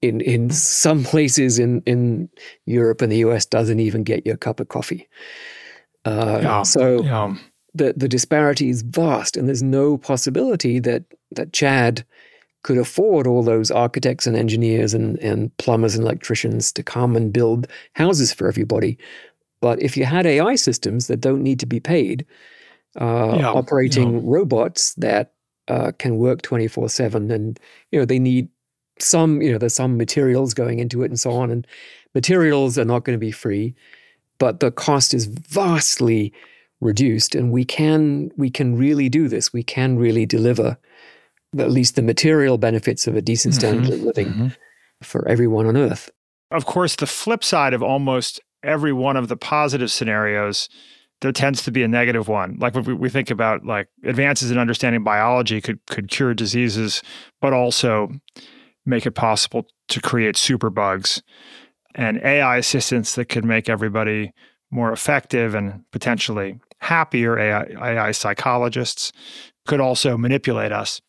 in in some places in in Europe and the US doesn't even get you a cup of coffee. Uh, yeah, so yeah. the the disparity is vast, and there's no possibility that that Chad could afford all those architects and engineers and, and plumbers and electricians to come and build houses for everybody. But if you had AI systems that don't need to be paid, uh, yeah, operating yeah. robots that uh, can work 24 7 and you know they need some you know there's some materials going into it and so on and materials are not going to be free but the cost is vastly reduced and we can we can really do this we can really deliver at least the material benefits of a decent mm-hmm. standard mm-hmm. of living mm-hmm. for everyone on earth of course the flip side of almost every one of the positive scenarios there tends to be a negative one. Like we, we think about like advances in understanding biology could could cure diseases, but also make it possible to create superbugs and AI assistants that could make everybody more effective and potentially happier. AI, AI psychologists could also manipulate us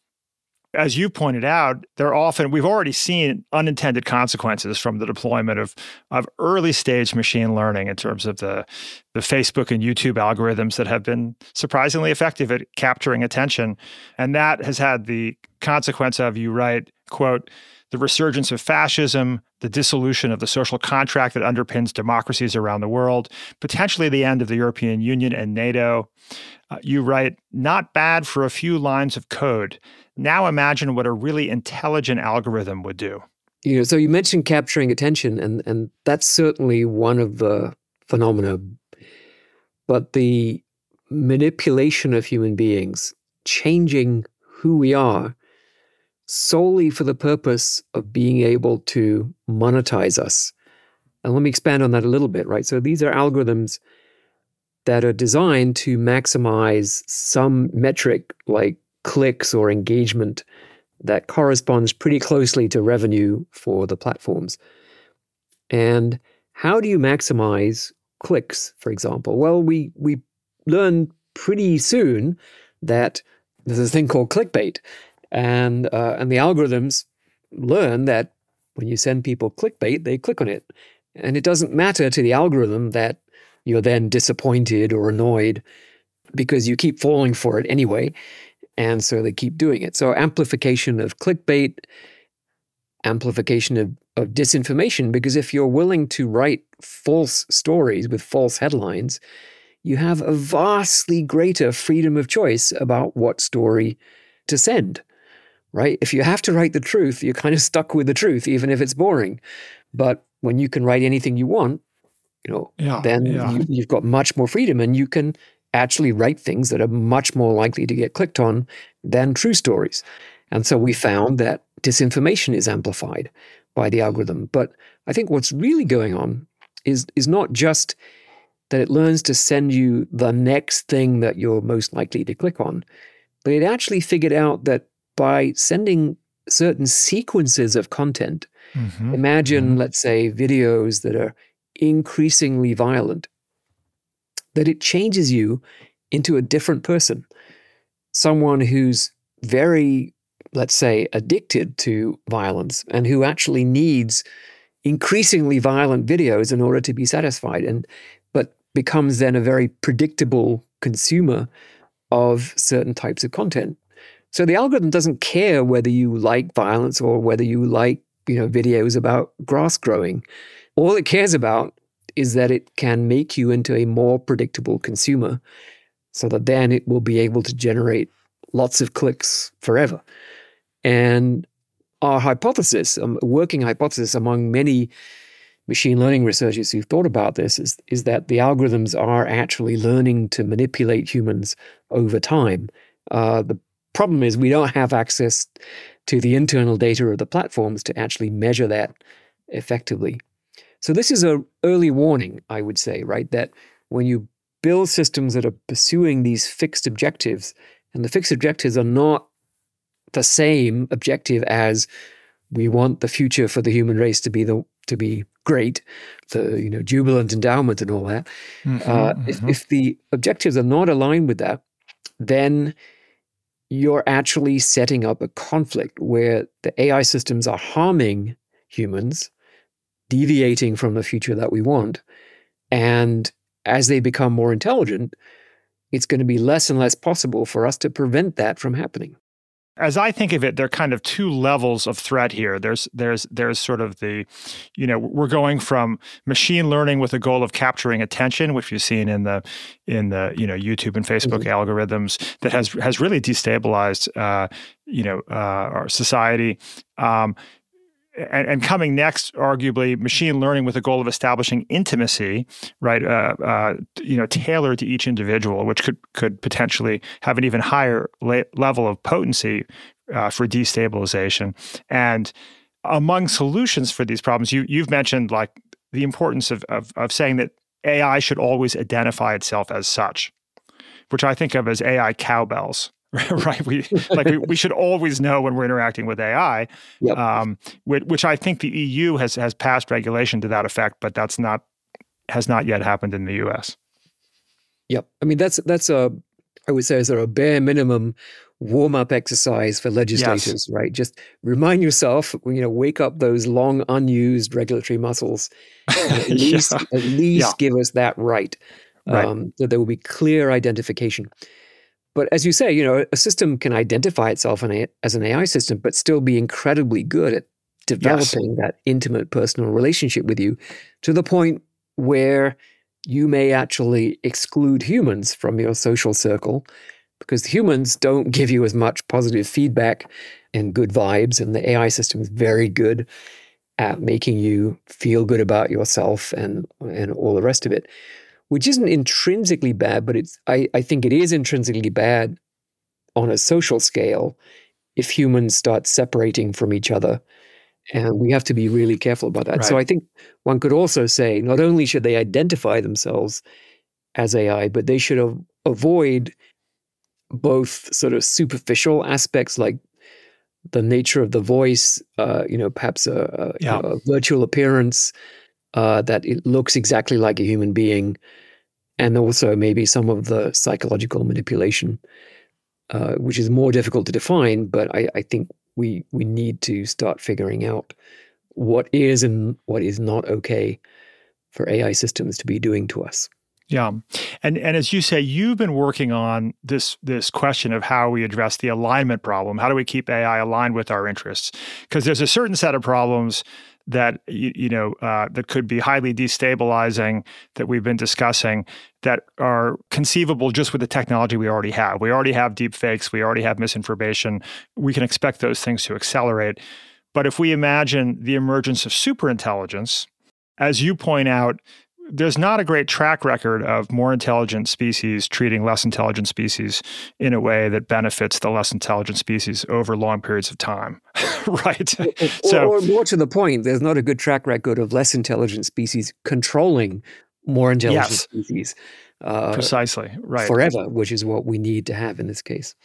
as you pointed out, they're often we've already seen unintended consequences from the deployment of of early stage machine learning in terms of the the Facebook and YouTube algorithms that have been surprisingly effective at capturing attention, and that has had the consequence of you write quote the resurgence of fascism, the dissolution of the social contract that underpins democracies around the world, potentially the end of the European Union and NATO. Uh, you write, not bad for a few lines of code. Now imagine what a really intelligent algorithm would do. You know, so you mentioned capturing attention, and and that's certainly one of the phenomena. But the manipulation of human beings, changing who we are, solely for the purpose of being able to monetize us. And let me expand on that a little bit, right? So these are algorithms that are designed to maximize some metric like clicks or engagement that corresponds pretty closely to revenue for the platforms. And how do you maximize clicks, for example? Well, we we learn pretty soon that there's a thing called clickbait, and uh, and the algorithms learn that when you send people clickbait, they click on it, and it doesn't matter to the algorithm that you're then disappointed or annoyed because you keep falling for it anyway. And so they keep doing it. So amplification of clickbait, amplification of, of disinformation, because if you're willing to write false stories with false headlines, you have a vastly greater freedom of choice about what story to send, right? If you have to write the truth, you're kind of stuck with the truth, even if it's boring. But when you can write anything you want, you know, yeah, then yeah. You, you've got much more freedom and you can actually write things that are much more likely to get clicked on than true stories. And so we found that disinformation is amplified by the algorithm. But I think what's really going on is is not just that it learns to send you the next thing that you're most likely to click on, but it actually figured out that by sending certain sequences of content, mm-hmm. imagine, mm-hmm. let's say, videos that are increasingly violent, that it changes you into a different person. Someone who's very, let's say, addicted to violence and who actually needs increasingly violent videos in order to be satisfied and but becomes then a very predictable consumer of certain types of content. So the algorithm doesn't care whether you like violence or whether you like, you know, videos about grass growing. All it cares about is that it can make you into a more predictable consumer so that then it will be able to generate lots of clicks forever. And our hypothesis, a um, working hypothesis among many machine learning researchers who've thought about this is, is that the algorithms are actually learning to manipulate humans over time. Uh, the problem is we don't have access to the internal data of the platforms to actually measure that effectively. So this is a early warning, I would say, right? That when you build systems that are pursuing these fixed objectives, and the fixed objectives are not the same objective as we want the future for the human race to be the to be great, the you know jubilant endowment and all that. Mm-hmm, uh, mm-hmm. If, if the objectives are not aligned with that, then you're actually setting up a conflict where the AI systems are harming humans, deviating from the future that we want, and as they become more intelligent, it's going to be less and less possible for us to prevent that from happening as I think of it, there are kind of two levels of threat here. There's there's there's sort of the, you know, we're going from machine learning with the goal of capturing attention, which you've seen in the in the you know YouTube and Facebook mm-hmm. algorithms that has has really destabilized uh, you know uh, our society. Um, and, and, coming next, arguably, machine learning with the goal of establishing intimacy, right? Uh, uh, you know, tailored to each individual, which could could potentially have an even higher la- level of potency uh, for destabilization. And among solutions for these problems, you you've mentioned like the importance of, of, of saying that AI should always identify itself as such, which I think of as AI cowbells. right? We like we, we should always know when we're interacting with AI, yep. um, which, which, I think the EU has has passed regulation to that effect, but that's not has not yet happened in the U.S. Yep, I mean that's that's a I would say is there a bare minimum warm up exercise for legislators, yes. right? Just remind yourself, you know, wake up those long unused regulatory muscles. At least, yeah. at least yeah. give us that right. right. Um, that there will be clear identification. But as you say, you know, a system can identify itself as an AI system, but still be incredibly good at developing yes. that intimate personal relationship with you to the point where you may actually exclude humans from your social circle because humans don't give you as much positive feedback and good vibes. And the AI system is very good at making you feel good about yourself and, and all the rest of it which isn't intrinsically bad, but it's I, I think it is intrinsically bad on a social scale if humans start separating from each other. And we have to be really careful about that. Right. So I think one could also say not only should they identify themselves as AI, but they should av- avoid both sort of superficial aspects like the nature of the voice, uh, you know, perhaps a, a, yeah. you know, a virtual appearance, uh, that it looks exactly like a human being, and also maybe some of the psychological manipulation, uh, which is more difficult to define. But I, I think we we need to start figuring out what is and what is not okay for AI systems to be doing to us. Yeah. And and as you say, you've been working on this this question of how we address the alignment problem. How do we keep AI aligned with our interests? Because there's a certain set of problems that you, you know uh, that could be highly destabilizing that we've been discussing that are conceivable just with the technology we already have. We already have deep fakes. We already have misinformation. We can expect those things to accelerate. But if we imagine the emergence of superintelligence, as you point out, there's not a great track record of more intelligent species treating less intelligent species in a way that benefits the less intelligent species over long periods of time, right? Or, so, or, more to the point, there's not a good track record of less intelligent species controlling more intelligent yes, species. Uh, precisely, right. Forever, which is what we need to have in this case.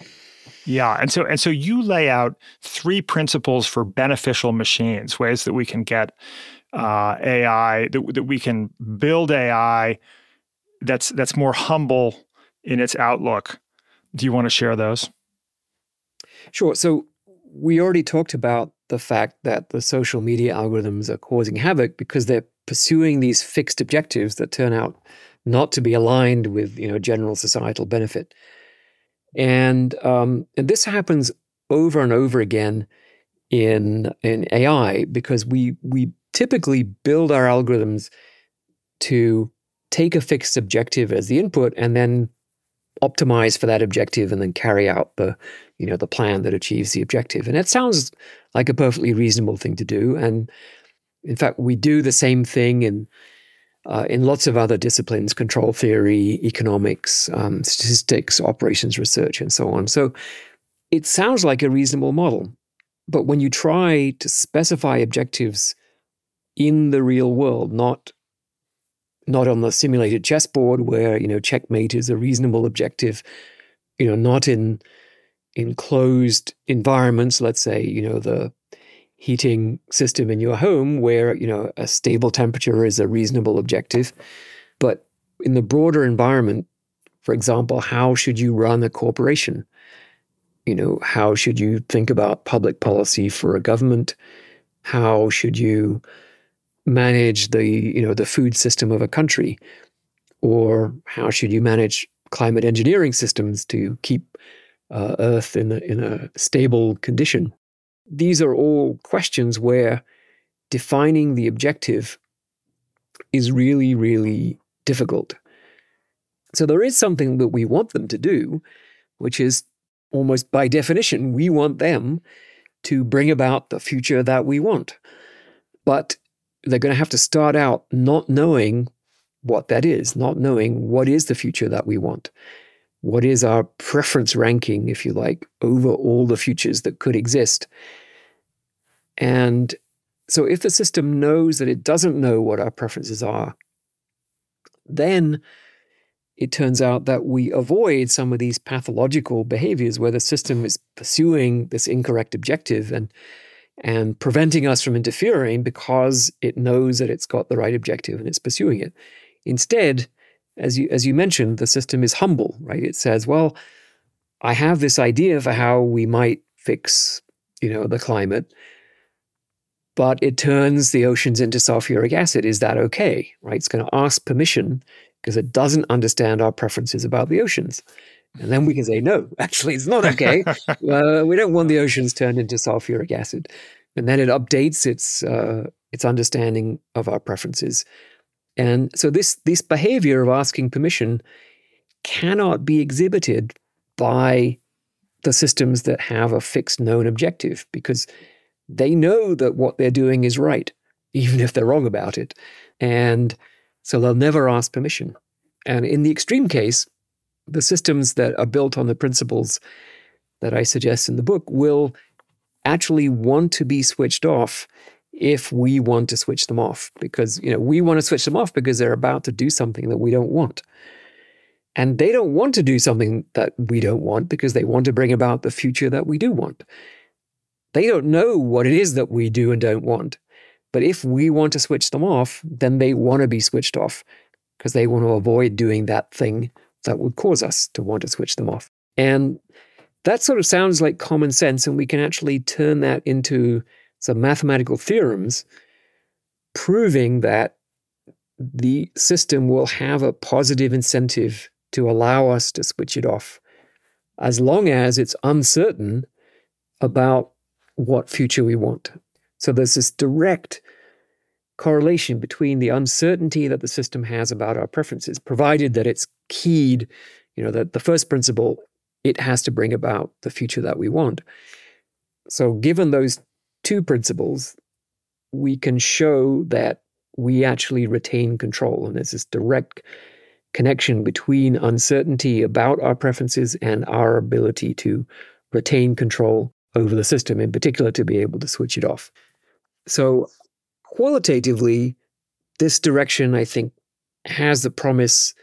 Yeah, and so and so you lay out three principles for beneficial machines, ways that we can get uh, AI that, that we can build AI that's that's more humble in its outlook. Do you want to share those? Sure. So we already talked about the fact that the social media algorithms are causing havoc because they're pursuing these fixed objectives that turn out not to be aligned with you know general societal benefit. And, um, and this happens over and over again in in AI because we we typically build our algorithms to take a fixed objective as the input and then optimize for that objective and then carry out the you know the plan that achieves the objective. And it sounds like a perfectly reasonable thing to do. And in fact we do the same thing in uh, in lots of other disciplines control theory economics um, statistics operations research and so on. So it sounds like a reasonable model. But when you try to specify objectives in the real world, not not on the simulated chessboard where you know checkmate is a reasonable objective, you know, not in in closed environments. Let's say you know the heating system in your home where you know a stable temperature is a reasonable objective, but in the broader environment, for example, how should you run a corporation? You know, how should you think about public policy for a government? How should you manage the you know the food system of a country? Or how should you manage climate engineering systems to keep uh, earth in a, in a stable condition? These are all questions where defining the objective is really really difficult. So there is something that we want them to do which is almost by definition we want them to bring about the future that we want. But they're going to have to start out not knowing what that is, not knowing what is the future that we want. What is our preference ranking, if you like, over all the futures that could exist? And so, if the system knows that it doesn't know what our preferences are, then it turns out that we avoid some of these pathological behaviors where the system is pursuing this incorrect objective and and preventing us from interfering because it knows that it's got the right objective and it's pursuing it. Instead, as you as you mentioned, the system is humble, right? It says, "Well, I have this idea for how we might fix, you know, the climate, but it turns the oceans into sulfuric acid. Is that okay?" Right? It's going to ask permission because it doesn't understand our preferences about the oceans. And then we can say, no, actually, it's not okay. uh, we don't want the oceans turned into sulfuric acid. And then it updates its uh, its understanding of our preferences. And so this this behavior of asking permission cannot be exhibited by the systems that have a fixed known objective because they know that what they're doing is right, even if they're wrong about it. And so they'll never ask permission. And in the extreme case, the systems that are built on the principles that I suggest in the book will actually want to be switched off if we want to switch them off because you know we want to switch them off because they're about to do something that we don't want. And they don't want to do something that we don't want because they want to bring about the future that we do want. They don't know what it is that we do and don't want but if we want to switch them off then they want to be switched off because they want to avoid doing that thing that would cause us to want to switch them off. And that sort of sounds like common sense, and we can actually turn that into some mathematical theorems proving that the system will have a positive incentive to allow us to switch it off as long as it's uncertain about what future we want. So there's this direct correlation between the uncertainty that the system has about our preferences, provided that it's keyed, you know, that the first principle, it has to bring about the future that we want. So, given those two principles, we can show that we actually retain control. And there's this direct connection between uncertainty about our preferences and our ability to retain control over the system, in particular, to be able to switch it off. So, qualitatively, this direction, I think, has the promise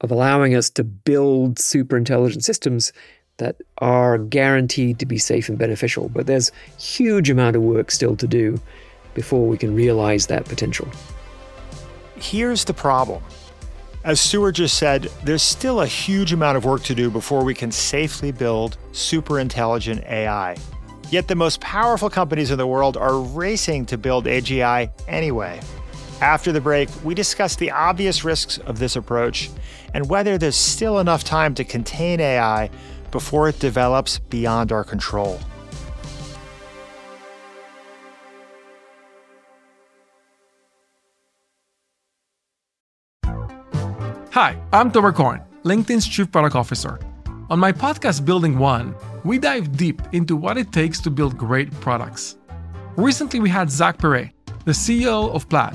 of allowing us to build super intelligent systems that are guaranteed to be safe and beneficial. But there's a huge amount of work still to do before we can realize that potential. Here's the problem. As Stuart just said, there's still a huge amount of work to do before we can safely build super intelligent AI. Yet the most powerful companies in the world are racing to build AGI anyway. After the break, we discuss the obvious risks of this approach and whether there's still enough time to contain AI before it develops beyond our control. Hi, I'm Tomer Cohen, LinkedIn's Chief Product Officer. On my podcast, Building One, we dive deep into what it takes to build great products. Recently, we had Zach Perret, the CEO of Plaid,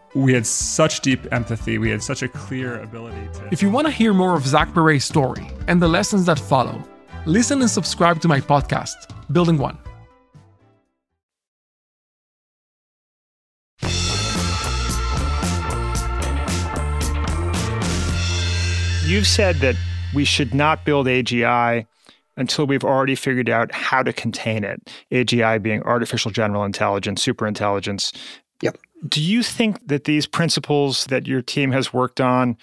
we had such deep empathy. We had such a clear ability to. If you want to hear more of Zach Perret's story and the lessons that follow, listen and subscribe to my podcast, Building One. You've said that we should not build AGI until we've already figured out how to contain it. AGI being artificial general intelligence, superintelligence. Yep. Do you think that these principles that your team has worked on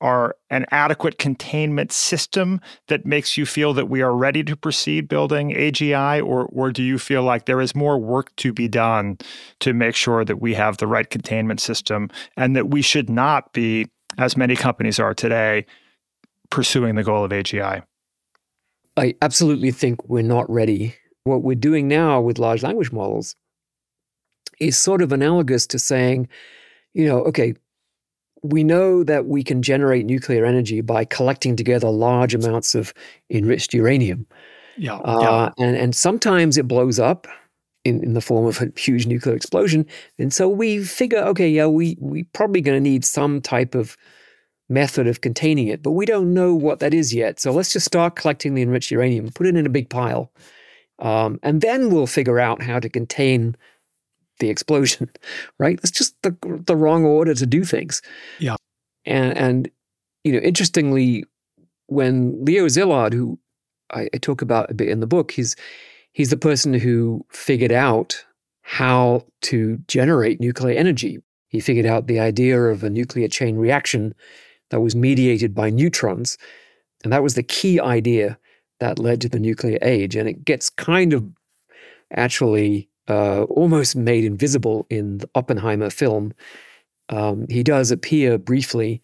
are an adequate containment system that makes you feel that we are ready to proceed building AGI, or, or do you feel like there is more work to be done to make sure that we have the right containment system and that we should not be, as many companies are today, pursuing the goal of AGI? I absolutely think we're not ready. What we're doing now with large language models is sort of analogous to saying, you know, okay, we know that we can generate nuclear energy by collecting together large amounts of enriched uranium. Yeah. Uh, yeah. And, and sometimes it blows up in, in the form of a huge nuclear explosion. And so we figure, okay, yeah, we, we probably going to need some type of method of containing it, but we don't know what that is yet. So let's just start collecting the enriched uranium, put it in a big pile, um, and then we'll figure out how to contain the explosion, right? It's just the the wrong order to do things. Yeah. And and you know, interestingly, when Leo Szilard, who I, I talk about a bit in the book, he's he's the person who figured out how to generate nuclear energy. He figured out the idea of a nuclear chain reaction that was mediated by neutrons. And that was the key idea that led to the nuclear age. And it gets kind of actually uh, almost made invisible in the Oppenheimer film. Um, he does appear briefly,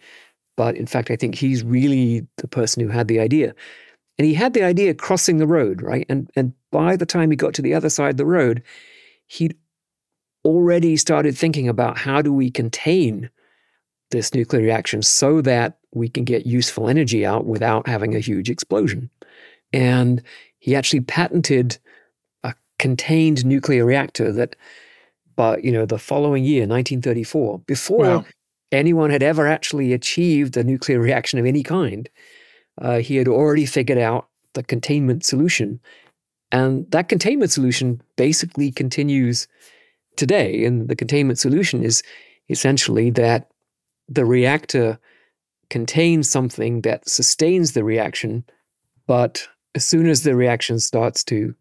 but in fact, I think he's really the person who had the idea. And he had the idea crossing the road, right? And and by the time he got to the other side of the road, he'd already started thinking about how do we contain this nuclear reaction so that we can get useful energy out without having a huge explosion. And he actually patented contained nuclear reactor that but you know the following year 1934 before wow. anyone had ever actually achieved a nuclear reaction of any kind uh, he had already figured out the containment solution and that containment solution basically continues today and the containment solution is essentially that the reactor contains something that sustains the reaction but as soon as the reaction starts to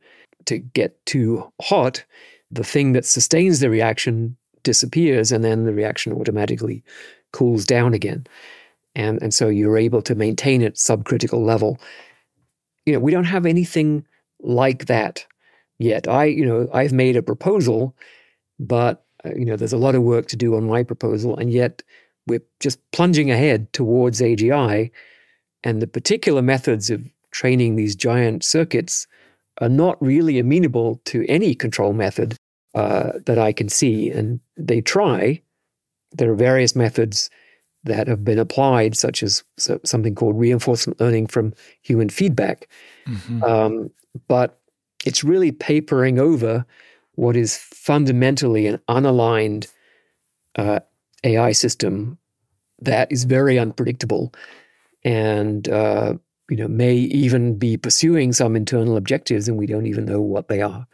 to get too hot, the thing that sustains the reaction disappears and then the reaction automatically cools down again. And, and so you're able to maintain it subcritical level. you know, we don't have anything like that yet. I, you know, I've made a proposal, but uh, you know, there's a lot of work to do on my proposal, and yet we're just plunging ahead towards AGI, and the particular methods of training these giant circuits are not really amenable to any control method uh, that I can see. And they try. There are various methods that have been applied, such as something called reinforcement learning from human feedback. Mm-hmm. Um, but it's really papering over what is fundamentally an unaligned uh, AI system that is very unpredictable and uh, you know may even be pursuing some internal objectives and we don't even know what they are.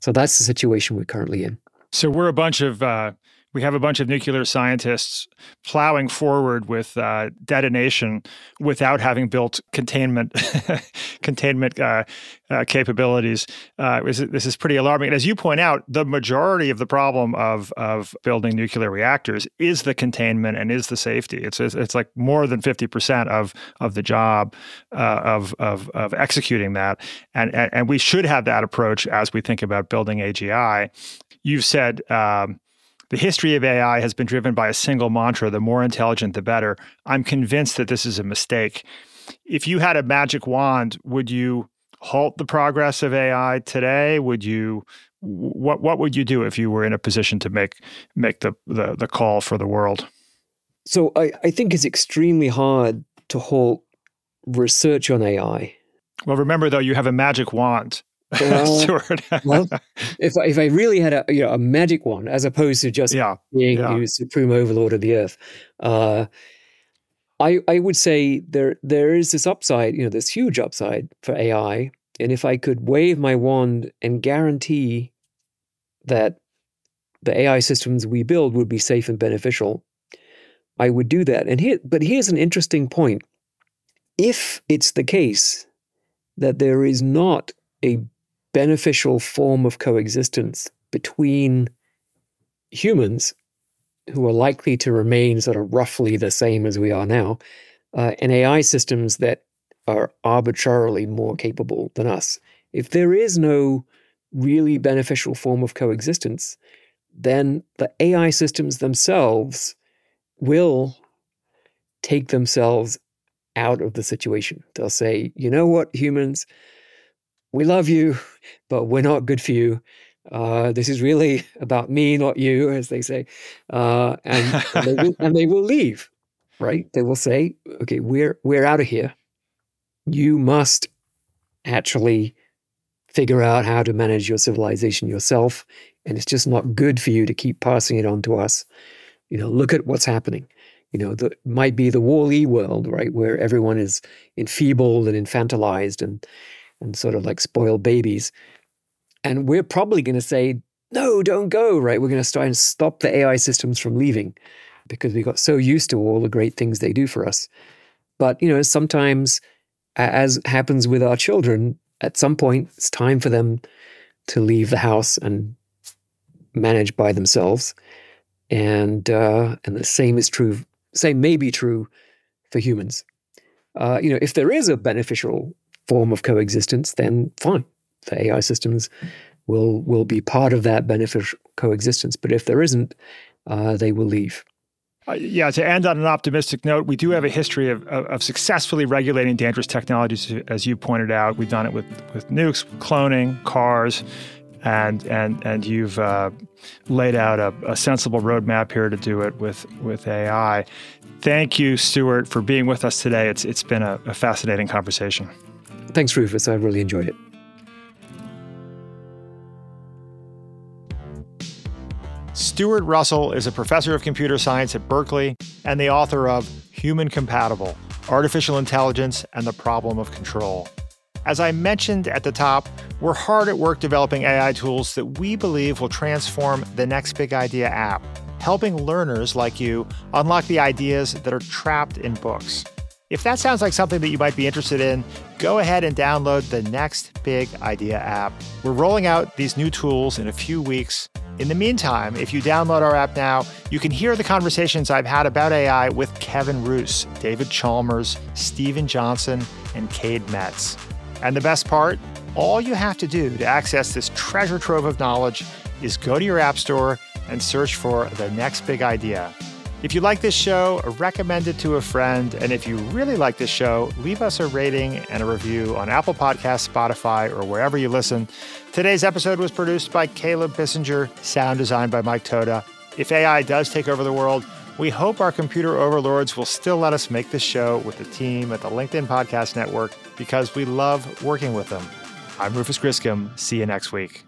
So that's the situation we're currently in. So we're a bunch of uh, we have a bunch of nuclear scientists plowing forward with uh, detonation without having built containment containment uh, uh, capabilities. Uh, this is pretty alarming. And as you point out, the majority of the problem of of building nuclear reactors is the containment and is the safety. It's it's like more than fifty percent of of the job uh, of of of executing that. And, and and we should have that approach as we think about building AGI. You've said. Um, the history of AI has been driven by a single mantra the more intelligent, the better. I'm convinced that this is a mistake. If you had a magic wand, would you halt the progress of AI today? Would you what what would you do if you were in a position to make make the the, the call for the world? So I, I think it's extremely hard to halt research on AI. Well, remember though, you have a magic wand. Well, well, if I, if I really had a you know a magic one as opposed to just yeah, being yeah. supreme overlord of the earth, uh, I I would say there there is this upside, you know, this huge upside for AI, and if I could wave my wand and guarantee that the AI systems we build would be safe and beneficial, I would do that. And here, but here's an interesting point: if it's the case that there is not a beneficial form of coexistence between humans who are likely to remain sort of roughly the same as we are now, uh, and AI systems that are arbitrarily more capable than us. If there is no really beneficial form of coexistence, then the AI systems themselves will take themselves out of the situation. They'll say, you know what, humans, we love you, but we're not good for you. Uh, this is really about me, not you, as they say. Uh, and, and, they will, and, they will, leave, right? They will say, okay, we're, we're out of here. You must actually figure out how to manage your civilization yourself. And it's just not good for you to keep passing it on to us. You know, look at what's happening. You know, that might be the WALL-E world, right, where everyone is enfeebled and infantilized and and sort of like spoiled babies. And we're probably going to say, no, don't go, right? We're going to try and stop the AI systems from leaving because we got so used to all the great things they do for us. But, you know, sometimes, as happens with our children, at some point it's time for them to leave the house and manage by themselves. And uh, and the same is true, same may be true for humans. Uh, you know, if there is a beneficial form of coexistence, then fine. The AI systems will will be part of that beneficial coexistence. But if there isn't, uh, they will leave. Uh, yeah, to end on an optimistic note, we do have a history of, of, of, successfully regulating dangerous technologies, as you pointed out. We've done it with, with nukes, cloning, cars, and and and you've uh, laid out a, a, sensible roadmap here to do it with with AI. Thank you, Stuart, for being with us today. It's it's been a, a fascinating conversation. Thanks, Rufus. I really enjoyed it. Stuart Russell is a professor of computer science at Berkeley and the author of Human Compatible Artificial Intelligence and the Problem of Control. As I mentioned at the top, we're hard at work developing AI tools that we believe will transform the next big idea app, helping learners like you unlock the ideas that are trapped in books. If that sounds like something that you might be interested in, go ahead and download the Next Big Idea app. We're rolling out these new tools in a few weeks. In the meantime, if you download our app now, you can hear the conversations I've had about AI with Kevin Roose, David Chalmers, Steven Johnson, and Cade Metz. And the best part, all you have to do to access this treasure trove of knowledge is go to your App Store and search for the next big idea. If you like this show, recommend it to a friend. And if you really like this show, leave us a rating and a review on Apple Podcasts, Spotify, or wherever you listen. Today's episode was produced by Caleb Bissinger, sound designed by Mike Toda. If AI does take over the world, we hope our computer overlords will still let us make this show with the team at the LinkedIn Podcast Network because we love working with them. I'm Rufus Griscom. See you next week.